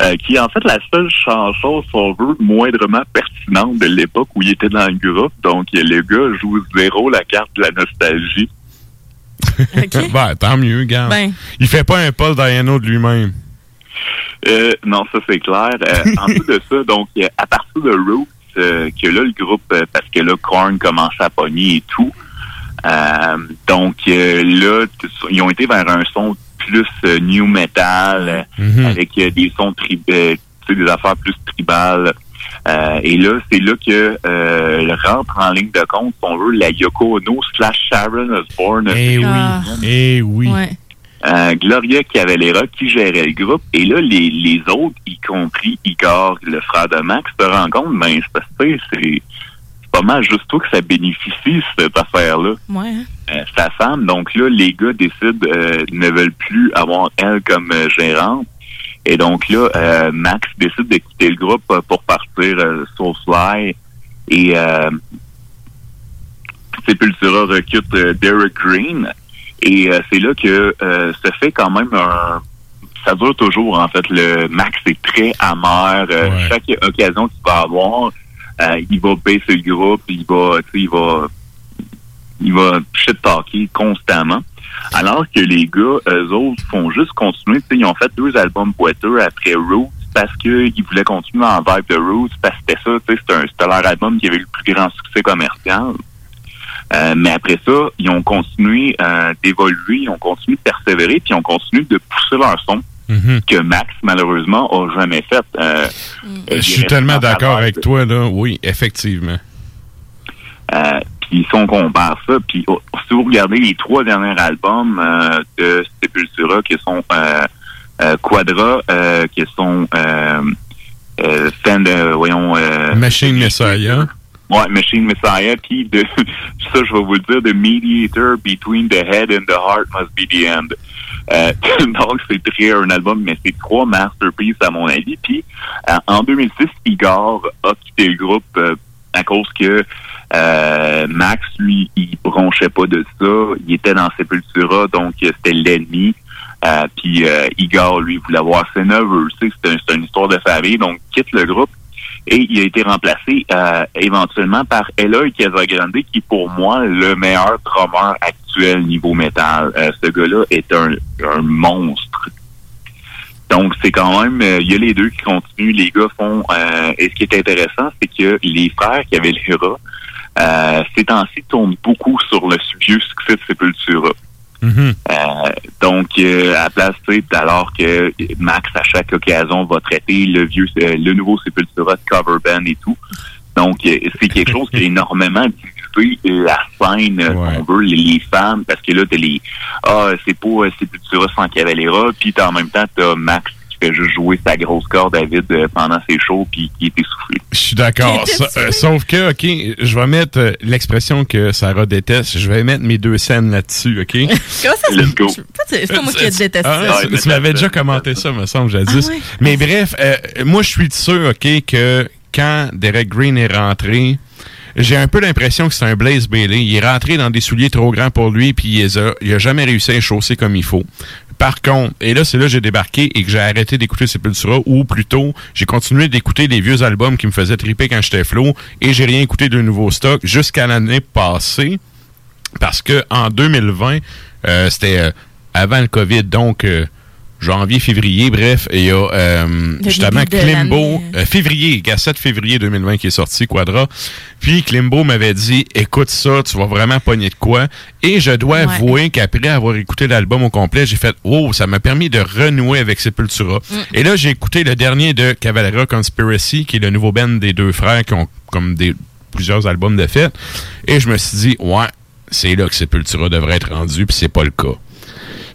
euh, qui est en fait la seule chanson, si on veut, moindrement pertinente de l'époque où il était dans le groupe. Donc, le gars joue zéro la carte de la nostalgie. [LAUGHS] ben, tant mieux, gars. Ben. Il fait pas un Paul Diano de lui-même. Euh, non, ça c'est clair. Euh, en plus de ça, donc à partir de Roots, euh, que là le groupe, parce que là Korn commence à pogner et tout. Euh, donc euh, là, ils ont été vers un son plus euh, new metal, Mhm. avec euh, des sons tri euh, tu sais, des affaires plus tribales. Euh, et là, c'est là que euh, rentre en ligne de compte, si on veut, la Yoko Ono slash Sharon Osbourne. Eh oui, Ah. eh oui. Euh, Gloria Cavalera qui gérait le groupe. Et là, les, les autres, y compris Igor, le frère de Max, se rendent compte, ben, c'est mal juste toi que ça bénéficie, cette affaire-là. Ouais. hein. Euh, sa femme. Donc là, les gars décident, euh, ne veulent plus avoir elle comme euh, gérante. Et donc là, euh, Max décide de quitter le groupe euh, pour partir euh, Soulfly et euh, Sepultura recrute euh, Derek Green. Et euh, c'est là que euh, se fait quand même un... Ça dure toujours, en fait. Le Max est très amer. Euh, Chaque occasion qu'il va avoir, euh, il va baisser le groupe, il va, il va, il va shit-talker constamment. Alors que les gars, eux autres, font juste continuer. Tu sais, ils ont fait deux albums boiteux après Roots parce qu'ils voulaient continuer en vibe de Roots, parce que c'était ça, c'était leur album qui avait eu le plus grand succès commercial. Euh, mais après ça, ils ont continué euh, d'évoluer, ils ont continué de persévérer, puis ils ont continué de pousser leur son que Max, malheureusement, a jamais fait. Euh, Je suis tellement d'accord avec toi, là. Oui, effectivement. Euh, puis si on compare ça, puis oh, si vous regardez les trois derniers albums euh, de Sepultura, qui sont euh, euh, Quadra, euh, qui sont euh, euh, Stand, euh, voyons... euh, Machine Messiah. Ouais, Machine Messiah, puis de [LAUGHS] ça, je vais vous le dire, The Mediator Between the Head and the Heart Must Be the End. Euh, [LAUGHS] donc, c'est très un album, mais c'est trois masterpieces à mon avis. Puis, euh, en 2006, Igor a quitté le groupe euh, à cause que euh, Max, lui, il bronchait pas de ça. Il était dans Sepultura, donc c'était l'ennemi. Euh, puis euh, Igor, lui, voulait avoir ses neveux. C'est un- c'est une histoire de famille, donc quitte le groupe. Et il a été remplacé euh, éventuellement par Eloy Casagrande, qui est pour moi le meilleur drummer actuel niveau métal. Euh, ce gars-là est un, un monstre. Donc c'est quand même, euh, il y a les deux qui continuent, les gars font. euh, et ce qui est intéressant, c'est que les frères qui avaient l'Hira, euh, ces temps-ci tournent beaucoup sur le vieux succès de Sepultura. Mhm. Euh, donc, euh, à la place, alors que Max, à chaque occasion, va traiter le vieux, euh, le nouveau Sepultura de cover band et tout. Donc, c'est quelque chose qui a [LAUGHS] énormément la scène, euh, si on veut, les, les fans, parce que là, t'as les, ah, c'est pas euh, Sepultura sans Cavalera, puis t'as en même temps, t'as Max qui fait juste jouer sa grosse corde David euh, pendant ses shows, puis qui est essoufflé. Je suis d'accord. Sa- euh, Sauf que, OK, je vais mettre euh, l'expression que Sarah déteste. Je vais mettre mes deux scènes là-dessus, OK? [LAUGHS] Comment ça, Let's go. C'est c'est pas moi qui déteste Ah, ça. tu tu m'avais déjà commenté ça, me semble, jadis. Ah ouais? Mais bref, euh, moi, je suis sûr, OK, que quand Derek Green est rentré, j'ai un peu l'impression que c'est un Blaze Bailey. Il est rentré dans des souliers trop grands pour lui, puis il, a, jamais réussi à chausser comme il faut. Par contre, et là, c'est là que j'ai débarqué et que j'ai arrêté d'écouter Sepultura, ou plutôt, j'ai continué d'écouter les vieux albums qui me faisaient triper quand j'étais flow, et j'ai rien écouté de nouveau stock jusqu'à l'année passée, parce que en 2020, euh, c'était euh, avant le COVID, donc euh, janvier, février, bref, et il y a euh, justement Klimbo, l'année. euh, février, gars, 7 février 2020 qui est sorti, Quadra. Puis Klimbo m'avait dit, écoute ça, tu vas vraiment pogner de quoi. Et je dois Ouais. avouer qu'après avoir écouté l'album au complet, j'ai fait, oh, ça m'a permis de renouer avec Sepultura. Mm. Et là, j'ai écouté le dernier de Cavalera Conspiracy, qui est le nouveau band des deux frères qui ont comme des plusieurs albums de fête. Et je me suis dit, ouais, c'est là que Sepultura devrait être rendu, puis c'est pas le cas.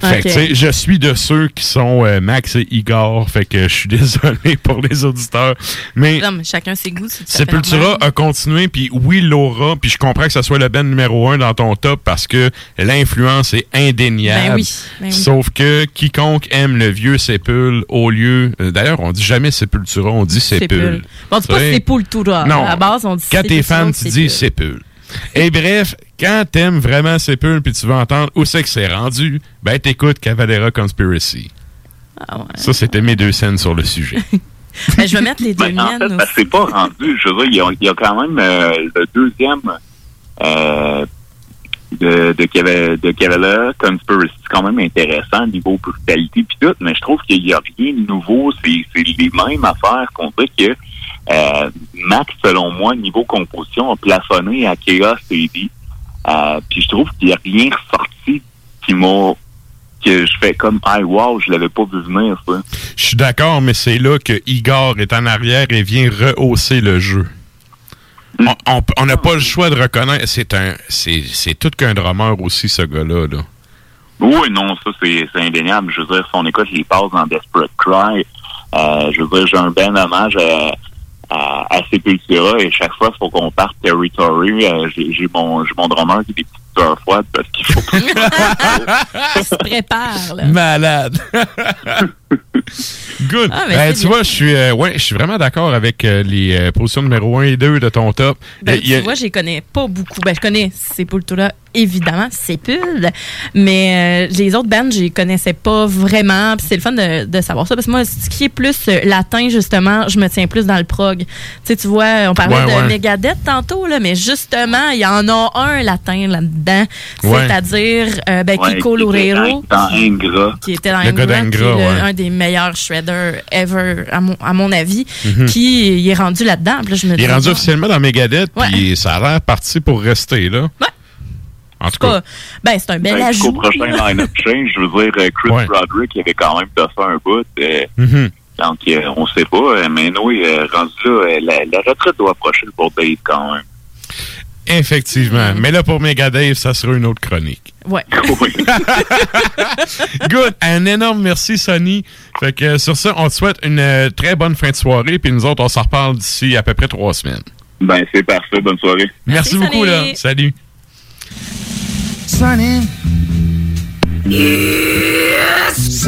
Fait que, je suis de ceux qui sont euh, Max et Igor, fait que je suis [LAUGHS] désolé pour les auditeurs. Mais Non, mais chacun ses goûts. Sepultura a continué, puis oui, Laura, puis je comprends que ça soit le band numéro un dans ton top parce que l'influence est indéniable. Ben oui, ben oui. Sauf que quiconque aime le vieux Sépul au lieu... euh, D'ailleurs, on dit jamais Sepultura, on dit Sépul. On dit pas? Sepultura. Non. À la base, on dit Quand t'es fan, tu dis Sépul. Et bref, quand t'aimes vraiment Sépul puis tu veux entendre où c'est que c'est rendu, ben t'écoutes Cavalera Conspiracy. Ah ouais. Ça, c'était mes deux scènes sur le sujet. [LAUGHS] Ben, je vais mettre les deux Ben, en miennes fait, c'est pas rendu. Je veux dire, il y a, il y a quand même euh, le deuxième euh, de, de, Cava- de Cavalla Conspiracy. C'est quand même intéressant niveau brutalité puis tout, mais je trouve qu'il y a rien de nouveau. C'est les mêmes affaires qu'on dit que euh, Max, selon moi, niveau composition, a plafonné à Chaos. Euh, puis je trouve qu'il n'y a rien ressorti qui m'a que je fais comme ah wow je l'avais pas vu venir ça Je suis d'accord, mais c'est là que Igor est en arrière et vient rehausser le jeu. On- On n'a pas le choix de reconnaître. C'est un, c'est c'est tout qu'un drummer aussi, ce gars-là. Là. Oui, non, ça c'est c'est indéniable. Je veux dire, si on écoute les passes dans Desperate Cry, euh, je veux dire, j'ai un ben hommage à, à, à Sepultura et chaque fois, faut qu'on parte Territory. euh, j'ai j'ai mon, j'ai mon drummer qui petites froides parce qu'il faut Il se prépare, là. Malade. [LAUGHS] Good. Ah, Ben, tu bien. vois, je suis euh, ouais, je suis vraiment d'accord avec euh, les euh, positions numéro 1 et 2 de ton top. Ben, a- tu vois, je les connais pas beaucoup. Ben, je connais Sepultura, évidemment, Sepul, mais euh, les autres bands, je les connaissais pas vraiment. Puis c'est le fun de, de savoir ça, parce que moi, ce qui est plus euh, latin, justement, je me tiens plus dans le prog. Tu sais, tu vois, on parlait Ouais, de ouais. Megadeth tantôt, là, mais justement, il y en a un latin là-dedans, Ouais. c'est-à-dire euh, ben, Ouais, Kiko qui était Loureiro. Dans Ingra. qui était dans Le Ingra, d'Ingra, qui est le- ouais. un des meilleurs shredders ever, à mon, à mon avis, Mhm. qui il est rendu là-dedans. Là, je me il est rendu officiellement dans Megadeth, Ouais. puis ça a l'air parti pour rester, là. Ouais. En tout cas. Ben, c'est un bel Ben, jusqu'au ajout. prochain line-up change, je veux dire, euh, Chris Broderick, il avait quand même fait un bout. euh, Mhm. Donc, euh, on sait pas. mais oui, euh, rendu là, la, la retraite doit approcher pour Dave quand même. Effectivement. Mais là, pour Megadeth, ça sera une autre chronique. Ouais. [LAUGHS] Good. Un énorme merci, Sonny. Fait que sur ça, on te souhaite une euh, très bonne fin de soirée, puis nous autres, on s'en reparle d'ici à peu près trois semaines. Ben, c'est parfait. Bonne soirée. Merci, beaucoup, là. Salut. Sunny. Yes.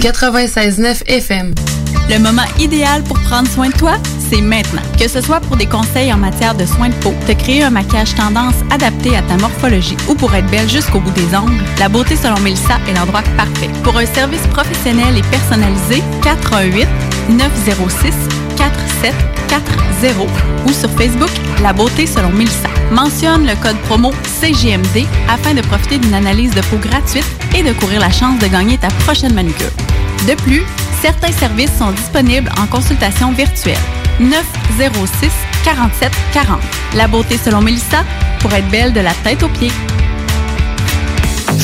96.9 FM. Le moment idéal pour prendre soin de toi, c'est maintenant. Que ce soit pour des conseils en matière de soins de peau, te créer un maquillage tendance adapté à ta morphologie ou pour être belle jusqu'au bout des ongles, la beauté selon Mélissa est l'endroit parfait. Pour un service professionnel et personnalisé, 418 906 4740 ou sur Facebook La beauté selon Mélissa. Mentionne le code promo CGMD afin de profiter d'une analyse de peau gratuite et de courir la chance de gagner ta prochaine manucure. De plus, certains services sont disponibles en consultation virtuelle. 906 47 40. La beauté selon Mélissa pour être belle de la tête aux pieds.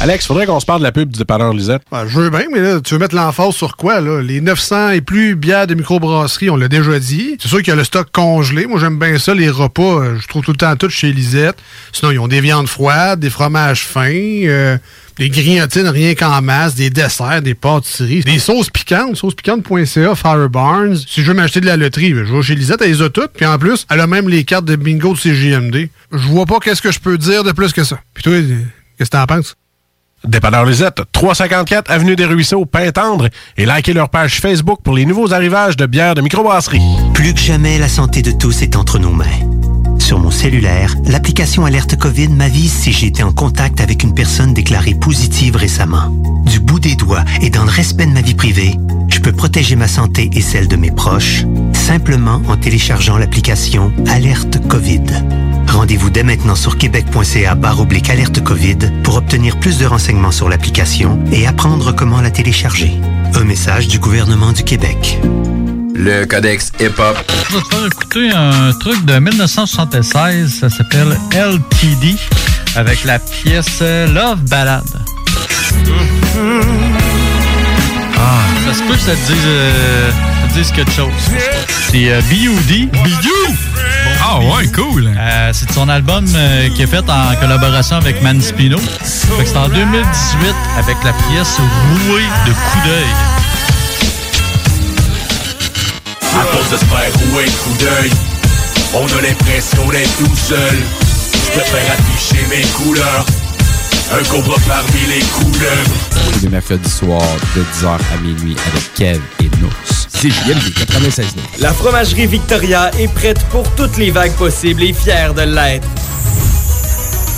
Alex, faudrait qu'on se parle de la pub du dépanneur Lisette. Ben, je veux bien, mais là, tu veux mettre l'emphase sur quoi, là? Les 900 et plus bières de microbrasserie, on l'a déjà dit. C'est sûr qu'il y a le stock congelé. Moi, j'aime bien ça, les repas. euh, Je trouve tout le temps tout chez Lisette. Sinon, ils ont des viandes froides, des fromages fins, euh, des grignotines rien qu'en masse, des desserts, des pâtisseries, des sauces piquantes, saucespiquante.ca, Fire Barnes. Si je veux m'acheter de la loterie, ben, je vais chez Lisette, elle les a toutes. Puis en plus, elle a même les cartes de bingo de CGMD. Je vois pas qu'est-ce que je peux dire de plus que ça. Puis toi, euh, qu'est-ce que t'en penses? Dépanneur Lisette, 354 Avenue des Ruisseaux, Pintendre, et likez leur page Facebook pour les nouveaux arrivages de bières de microbrasserie. Plus que jamais, la santé de tous est entre nos mains. Sur mon cellulaire, l'application Alerte COVID m'avise si j'ai été en contact avec une personne déclarée positive récemment. Du bout des doigts et dans le respect de ma vie privée, je peux protéger ma santé et celle de mes proches simplement en téléchargeant l'application Alerte COVID. Rendez-vous dès maintenant sur québec.ca oblique alerte COVID pour obtenir plus de renseignements sur l'application et apprendre comment la télécharger. Un message du gouvernement du Québec. Le codex hip-hop. Je vais te faire écouter un truc de 1976, ça s'appelle LTD, avec la pièce Love Ballad. Ah, ça se peut que ça te dise, euh, ça te dise quelque chose. C'est euh, B.U.D. B.U. Ah ouais, cool. c'est son album euh, qui est fait en collaboration avec Man Spino. Fait que C'est en 2018 avec la pièce Rouée de coup d'œil. À cause de se faire rouer de coup d'œil, on a l'impression d'être tout seul. Je préfère afficher mes couleurs. Un cobra parmi les couleurs. Tous les mercredis soirs de 10h à minuit avec Kev et Nous. C'est JMD 96 La fromagerie Victoria est prête pour toutes les vagues possibles et fière de l'être.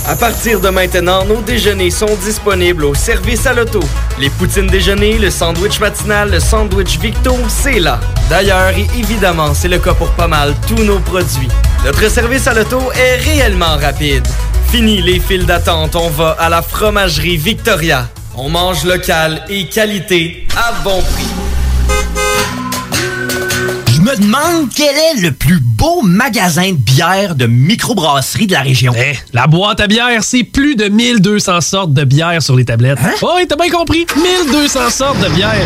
À partir de maintenant, nos déjeuners sont disponibles au service à l'auto. Les poutines déjeuner, le sandwich matinal, le sandwich Victo, c'est là. D'ailleurs, et évidemment, c'est le cas pour pas mal tous nos produits. Notre service à l'auto est réellement rapide. Fini les files d'attente, on va à la fromagerie Victoria. On mange local et qualité à bon prix. Je me demande quel est le plus beau magasin de bière de microbrasserie de la région. Eh, La boîte à bière, c'est plus de 1200 sortes de bière sur les tablettes. Oh, oui, t'as bien compris. 1200 sortes de bière.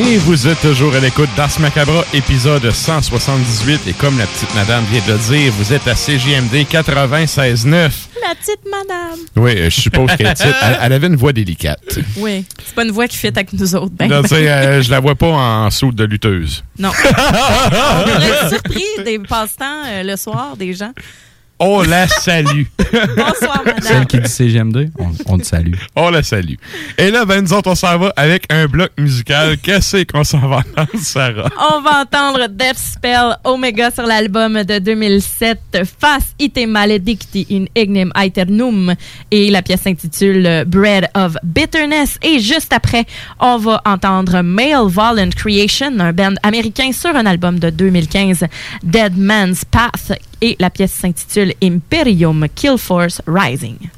Et vous êtes toujours à l'écoute d'Ars Macabra, épisode 178. Et comme la petite madame vient de le dire, vous êtes à CJMD 96.9. La petite madame. Oui, euh, je suppose qu'elle. Elle, elle avait une voix délicate. Oui, c'est pas une voix qui fait avec nous autres. Ben, sais, euh, je la vois pas en saut de lutteuse. Non. [LAUGHS] On être surpris des passe-temps euh, le soir des gens. On la salue. [LAUGHS] Bonsoir, madame. Celle qui dit CGM2, on, on te salue. On la salue. Et là, ben, nous autres, on s'en va avec un bloc musical. Qu'est-ce qu'on s'en va entendre, Sarah? On va entendre Death Spell Omega sur l'album de 2007 Fas ite maledicti in ignem aeternum et la pièce s'intitule Bread of Bitterness et juste après on va entendre Male Violent Creation un band américain sur un album de 2015 Dead Man's Path et la pièce s'intitule Imperium Kill Force Rising.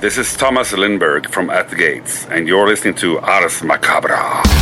This is Thomas Lindberg from At the Gates, and you're listening to Ars Macabra.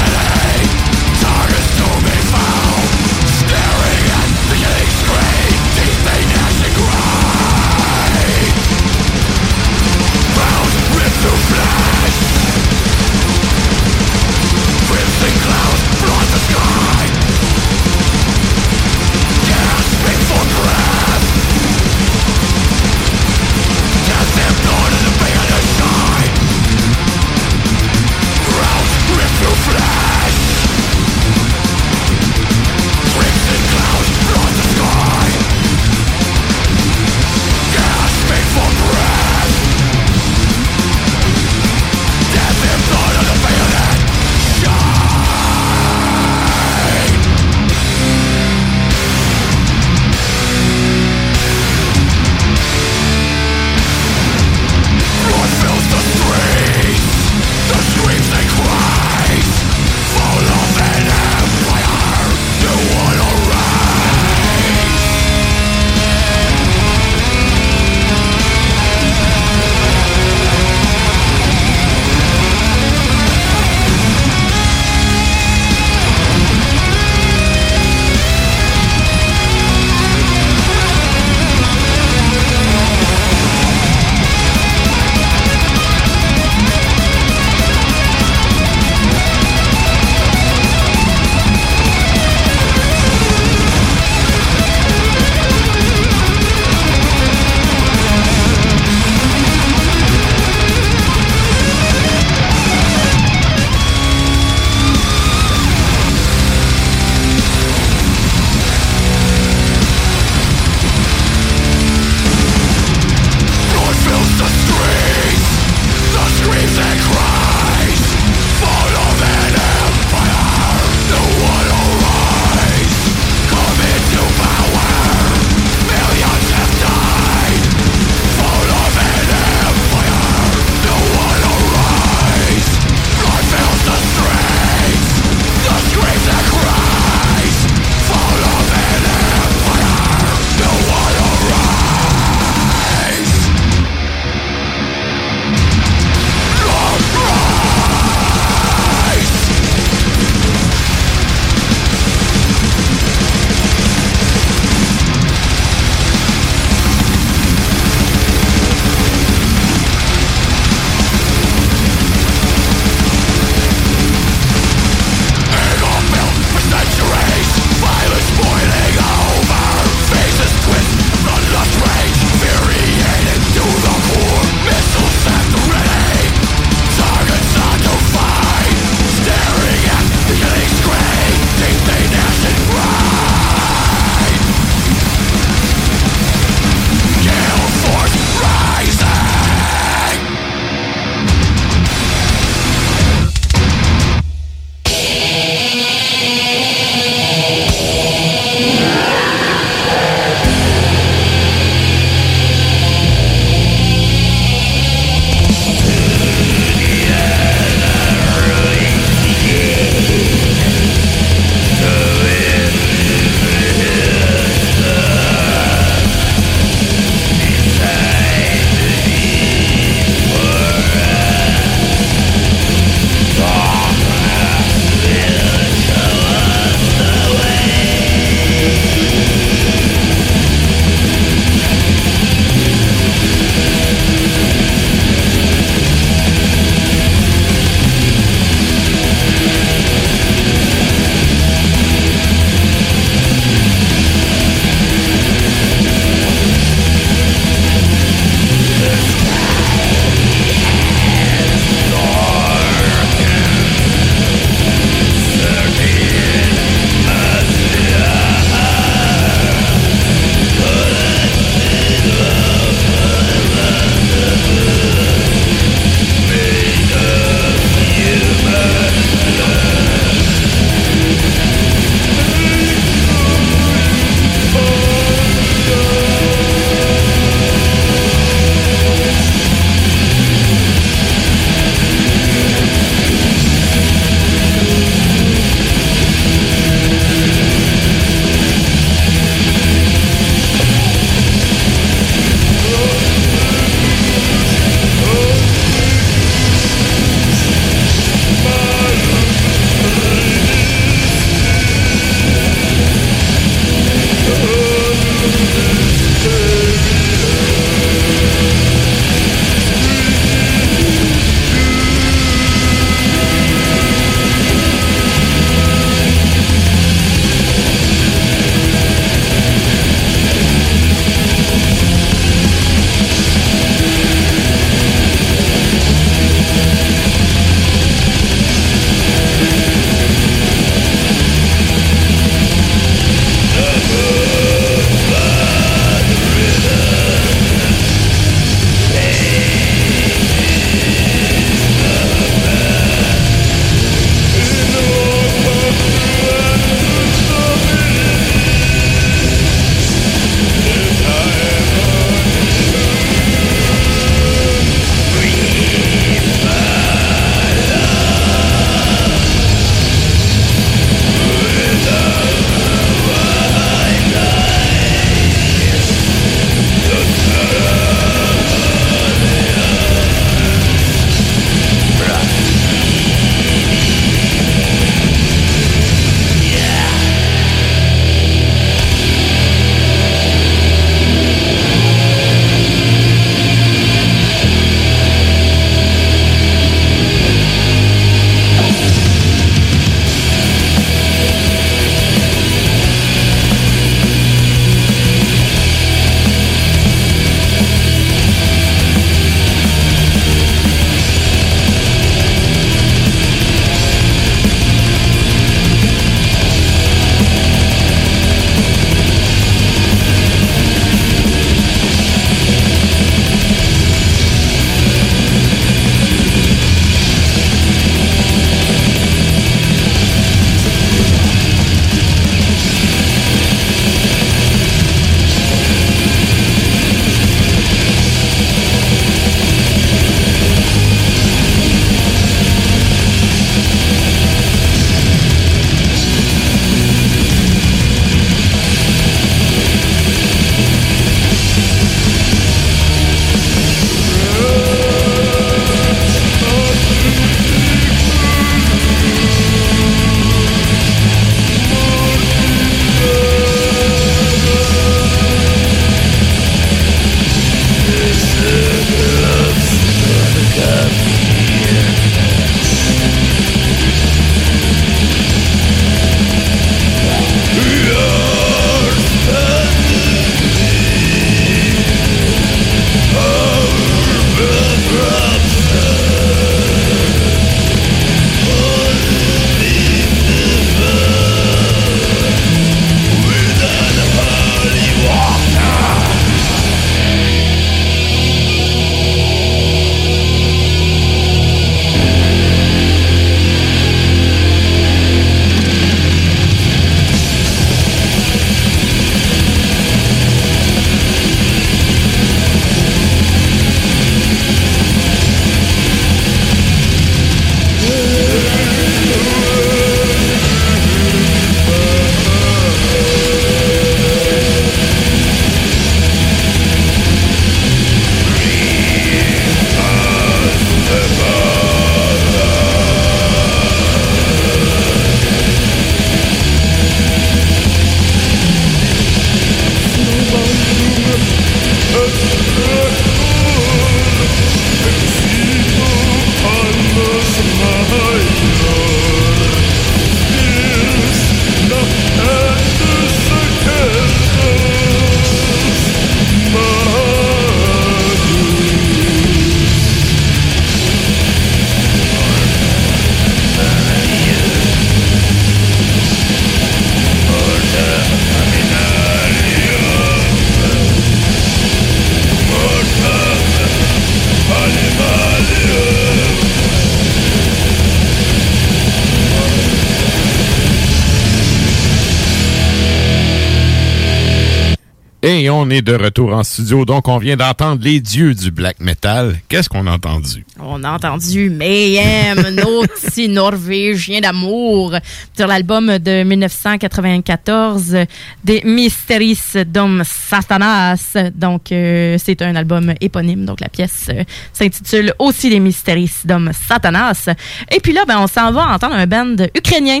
De retour en studio, donc on vient d'entendre les dieux du black metal. Qu'est-ce qu'on a entendu? On a entendu Mayhem, [LAUGHS] nos petits Norvégiens d'amour, sur l'album de 1994 des Mysteries Dom Satanas. Donc, euh, c'est un album éponyme. Donc, la pièce euh, s'intitule aussi Les Mysteries Dom Satanas. Et puis là, ben, on s'en va entendre un band ukrainien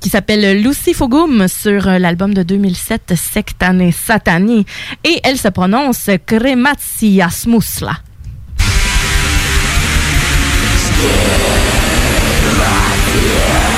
qui s'appelle Lucy Fogum sur euh, l'album de 2007 Sectane Satani et elle se prononce Krematsiasmusla. Thank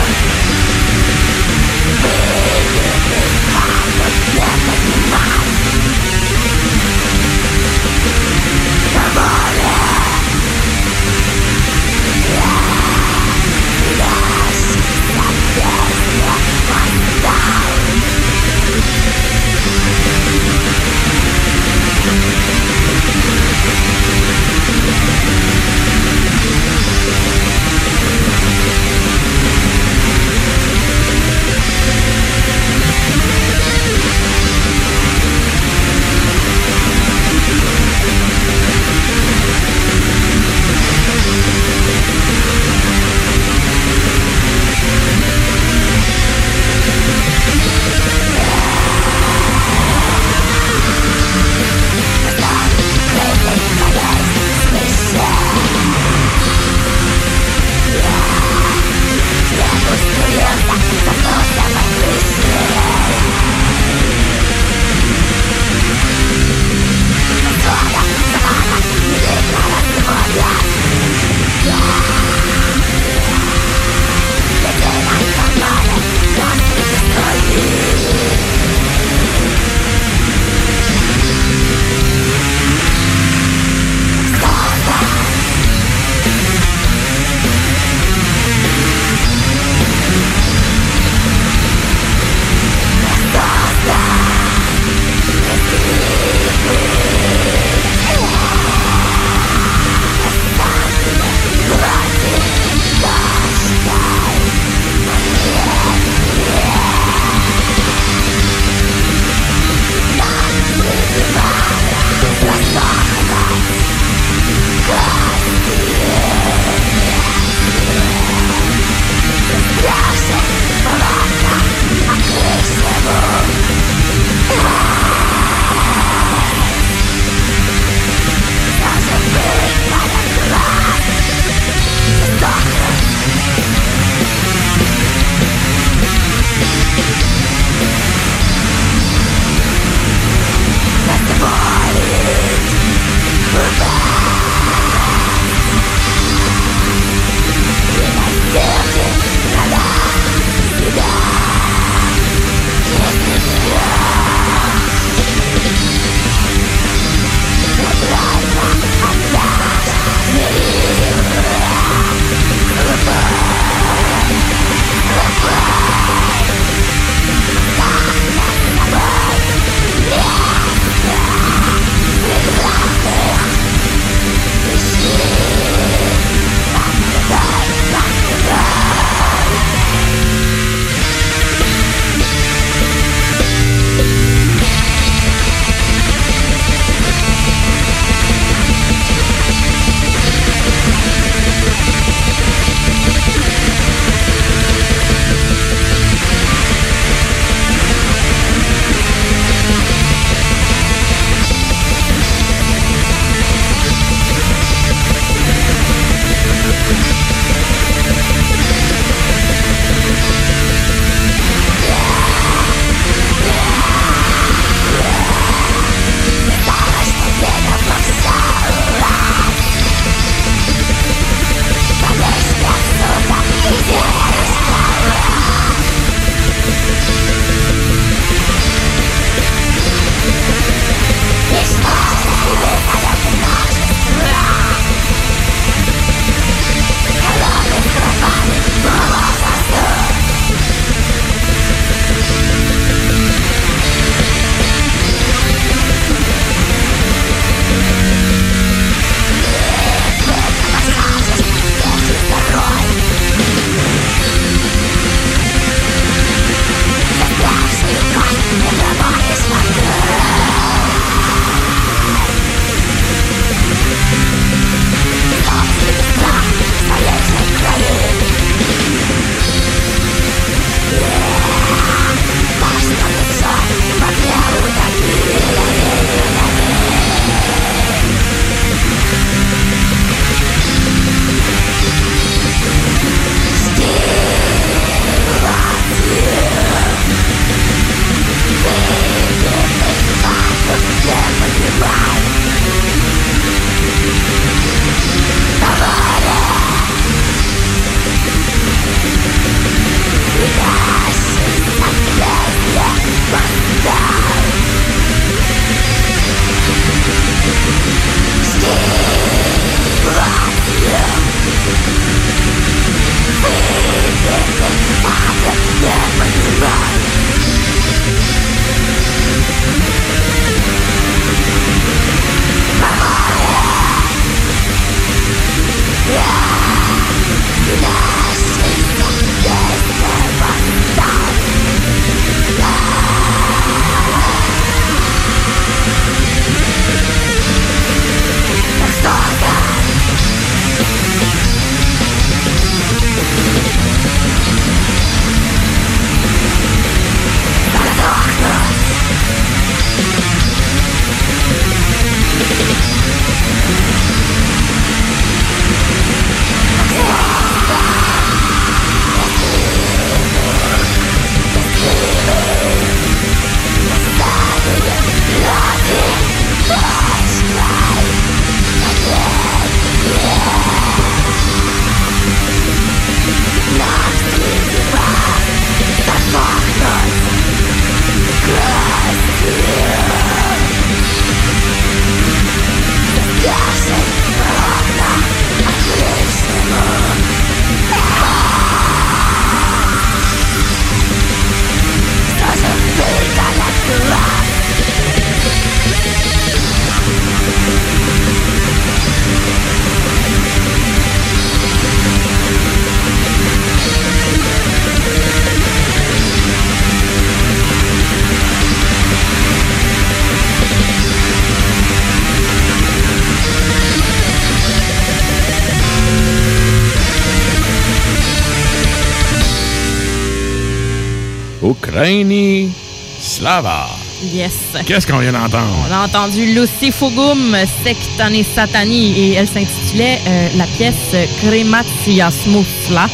Slava. Yes. Qu'est-ce qu'on vient d'entendre? On a entendu Lucy Fogum, Sektani Satani, et elle s'intitulait euh, la pièce Krematia Smusla.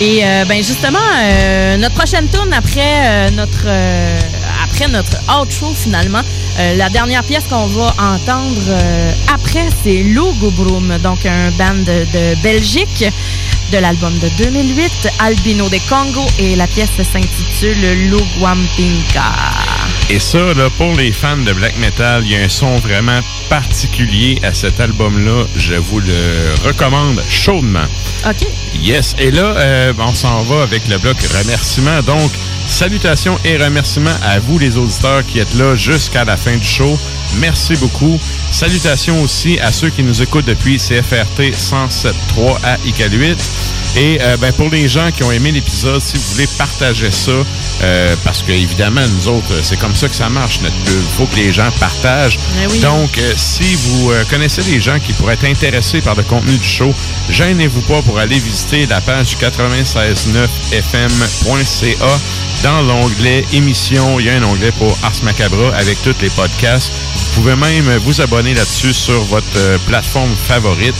Et euh, ben justement, euh, notre prochaine tourne après euh, notre après notre outro finalement, la dernière pièce qu'on va entendre après, c'est Lugubrum, donc un band de, de Belgique de l'album de 2008, Albino de Congo, et la pièce s'intitule Lugwampinka. Et ça, là, pour les fans de black metal, il y a un son vraiment particulier à cet album-là. Je vous le recommande chaudement. OK. Yes. Et là, euh, on s'en va avec le bloc remerciements. Donc, salutations et remerciements à vous, les auditeurs, qui êtes là jusqu'à la fin du show. Merci beaucoup. Salutations aussi à ceux qui nous écoutent depuis CFRT 107.3 à Iqaluit. Et euh, ben, pour les gens qui ont aimé l'épisode, si vous voulez partager ça, euh, parce que évidemment, nous autres, c'est comme ça que ça marche, notre pub. Il faut que les gens partagent. Oui. Donc, euh, si vous euh, connaissez des gens qui pourraient être intéressés par le contenu du show, gênez-vous pas pour aller visiter la page du 969fm.ca. Dans l'onglet émissions, il y a un onglet pour Ars Macabra avec tous les podcasts. Vous pouvez même vous abonner là-dessus sur votre euh, plateforme favorite.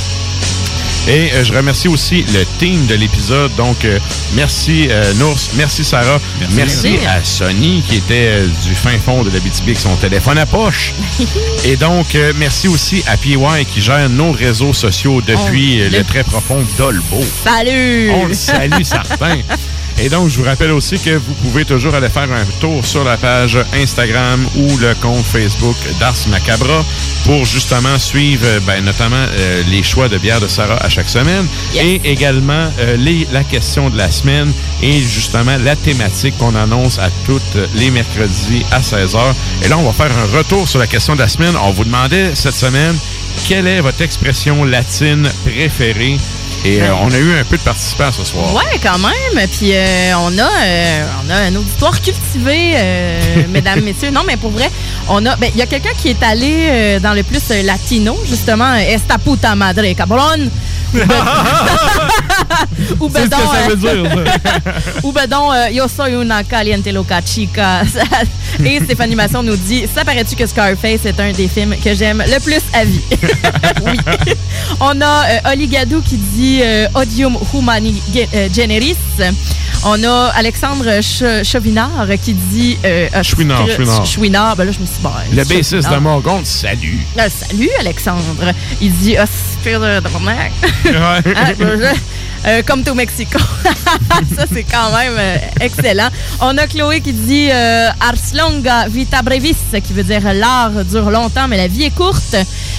Et euh, je remercie aussi le team de l'épisode. Donc, euh, merci euh, Nours, merci Sarah, merci, Merci. à Sony qui était euh, du fin fond de la BTB avec son téléphone à poche. [LAUGHS] Et donc, merci aussi à PY qui gère nos réseaux sociaux depuis Oh, le, le- très profond Dolbo. Salut! On le salue, certain. [LAUGHS] Et donc, je vous rappelle aussi que vous pouvez toujours aller faire un tour sur la page Instagram ou le compte Facebook d'Ars Macabra pour justement suivre euh, ben, notamment euh, les choix de bière de Sarah à chaque semaine et également euh, les- la question de la semaine et justement la thématique qu'on annonce à toutes les mercredis à 16h. Et là, on va faire un retour sur la question de la semaine. On vous demandait cette semaine quelle est votre expression latine préférée? Et euh, on a eu un peu de participants ce soir. Ouais, quand même. Puis euh, on a euh, on a un auditoire cultivé, [LAUGHS] mesdames, messieurs. Non, mais pour vrai, on a. Ben, il y a quelqu'un qui est allé dans le plus latino, justement, Esta puta madre, cabron. [LAUGHS] Ou ben donc, [LAUGHS] Ou ben donc, yo soy una caliente loca chica. [LAUGHS] Et Stéphanie Masson nous dit Ça paraît-tu que Scarface est un des films que j'aime le plus à vie? [LAUGHS] Oui. On a euh, Oli Gadou qui dit euh, Odium Humani euh, Generis. On a Alexandre Ch- Chauvinard qui dit. Euh, euh, Chouinard, Ch- Chouinard. Chouinard, ben là, je me suis ben, Le bassiste de. Morgon, salut. Ah, salut, Alexandre. Il dit Ah, spire de. [LAUGHS] Ah, euh, comme au Mexico. Ça, c'est quand même excellent. On a Chloé qui dit euh, Ars longa vita brevis, qui veut dire l'art dure longtemps, mais la vie est courte.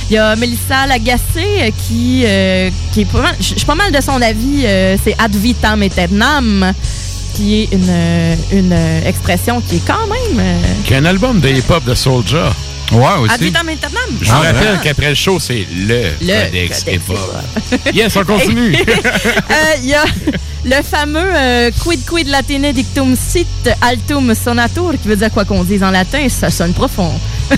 Il y a Mélissa Lagacé euh, qui, euh, qui est pas mal, je mal de son avis, euh, c'est ad vitam aeternam, qui est une, une expression qui est quand même. Qui a un album de hip-hop de Soulja. Ouais, Ad vitam aeternam. Je vous rappelle qu'après le show, c'est le, Le Codex [LAUGHS] yes, on [LAUGHS] continue. Euh, Il y a le fameux euh, quid quid latine dictum sit altum sonatur, qui veut dire quoi qu'on dise en latin, ça sonne profond. [LAUGHS]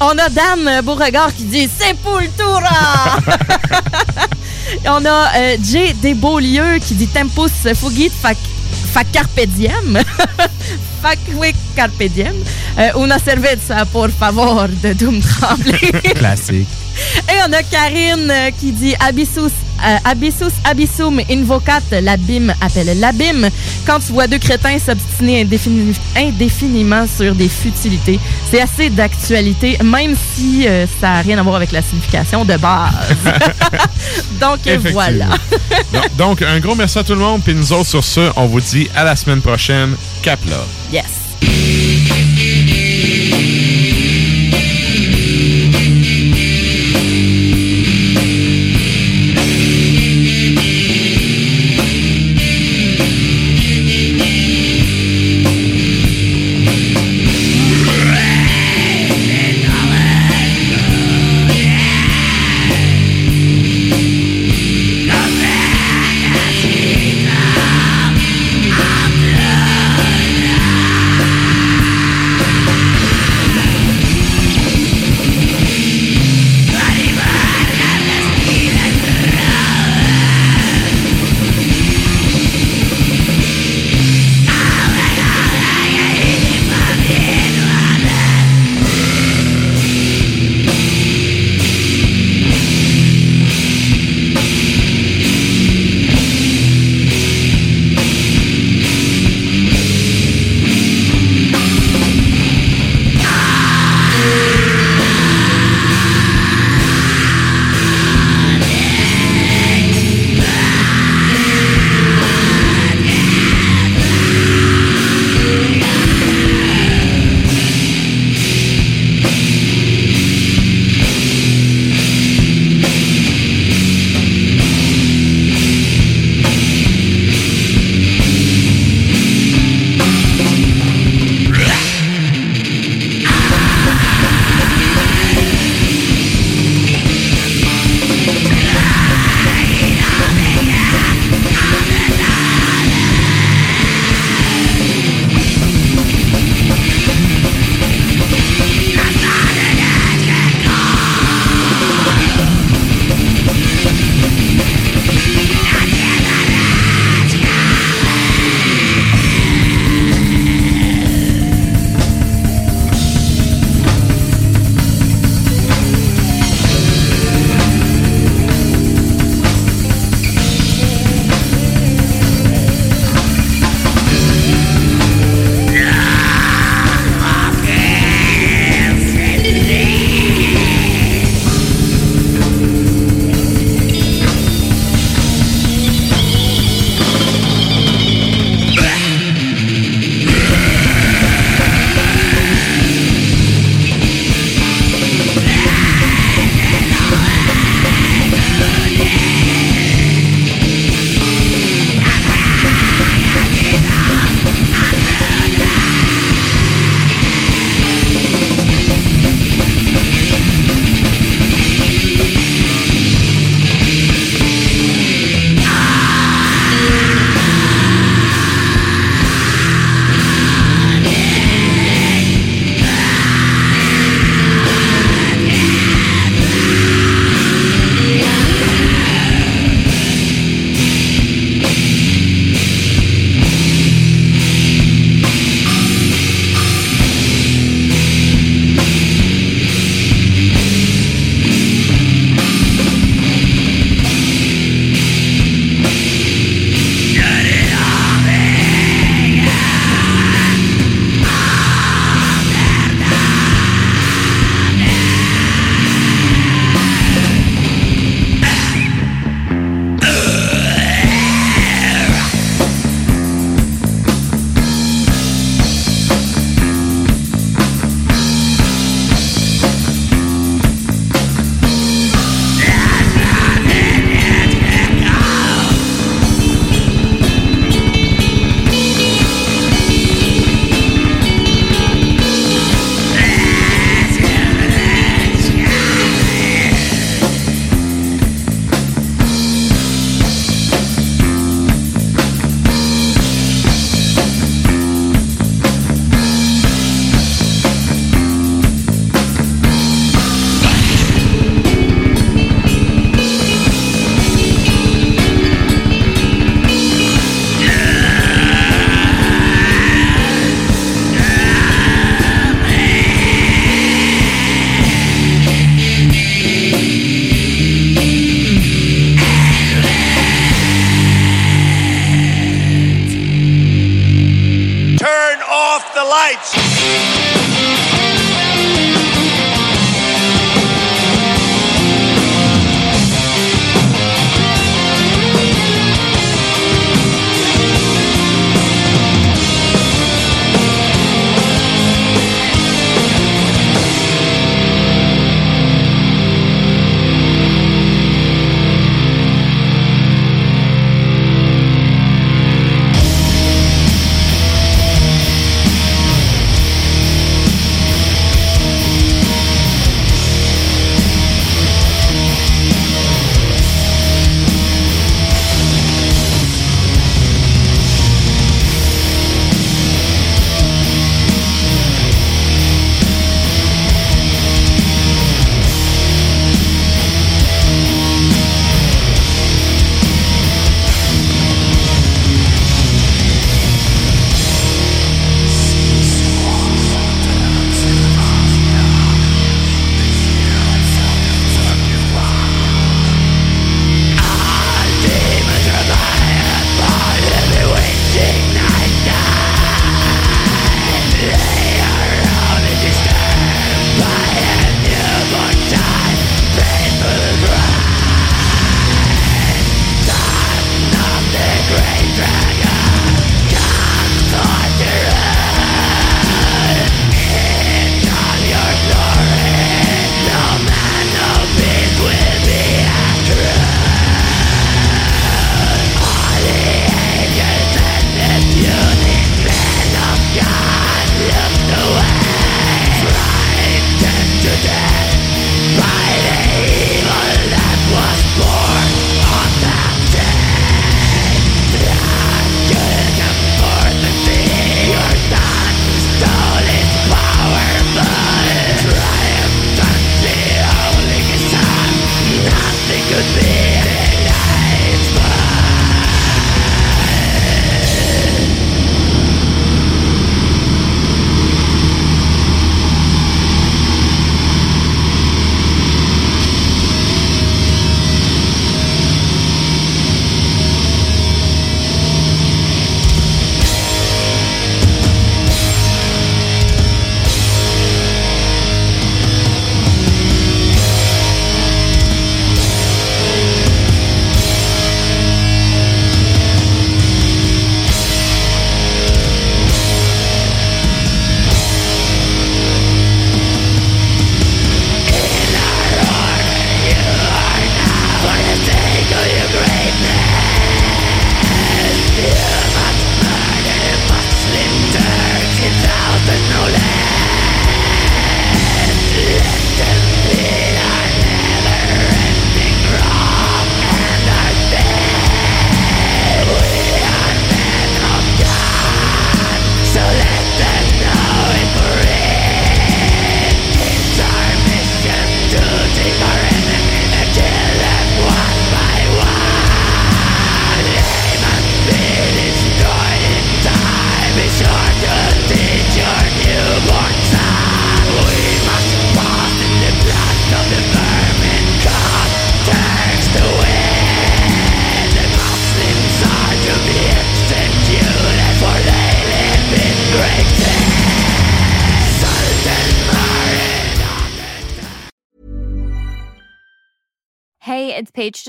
On a Dan Beauregard qui dit Sepultura! On a euh, Jay Desbeaulieux qui dit Tempus fugit fac, fac carpe diem. [LAUGHS] fac oui, carpe diem. Euh, una cerveza, por favor, de Doom Tremblay. Classique. [LAUGHS] Et on a Karine euh, qui dit Abyssus, Abyssus Abyssum invocat, l'abîme appelle l'abîme. Quand tu vois deux crétins s'obstiner indéfini- indéfiniment sur des futilités, c'est assez d'actualité, même si euh, ça n'a rien à voir avec la signification de base. [LAUGHS] Donc euh, voilà. [LAUGHS] Donc, donc, un gros merci à tout le monde. Puis nous autres, sur ce, on vous dit à la semaine prochaine. Cap là. Yes.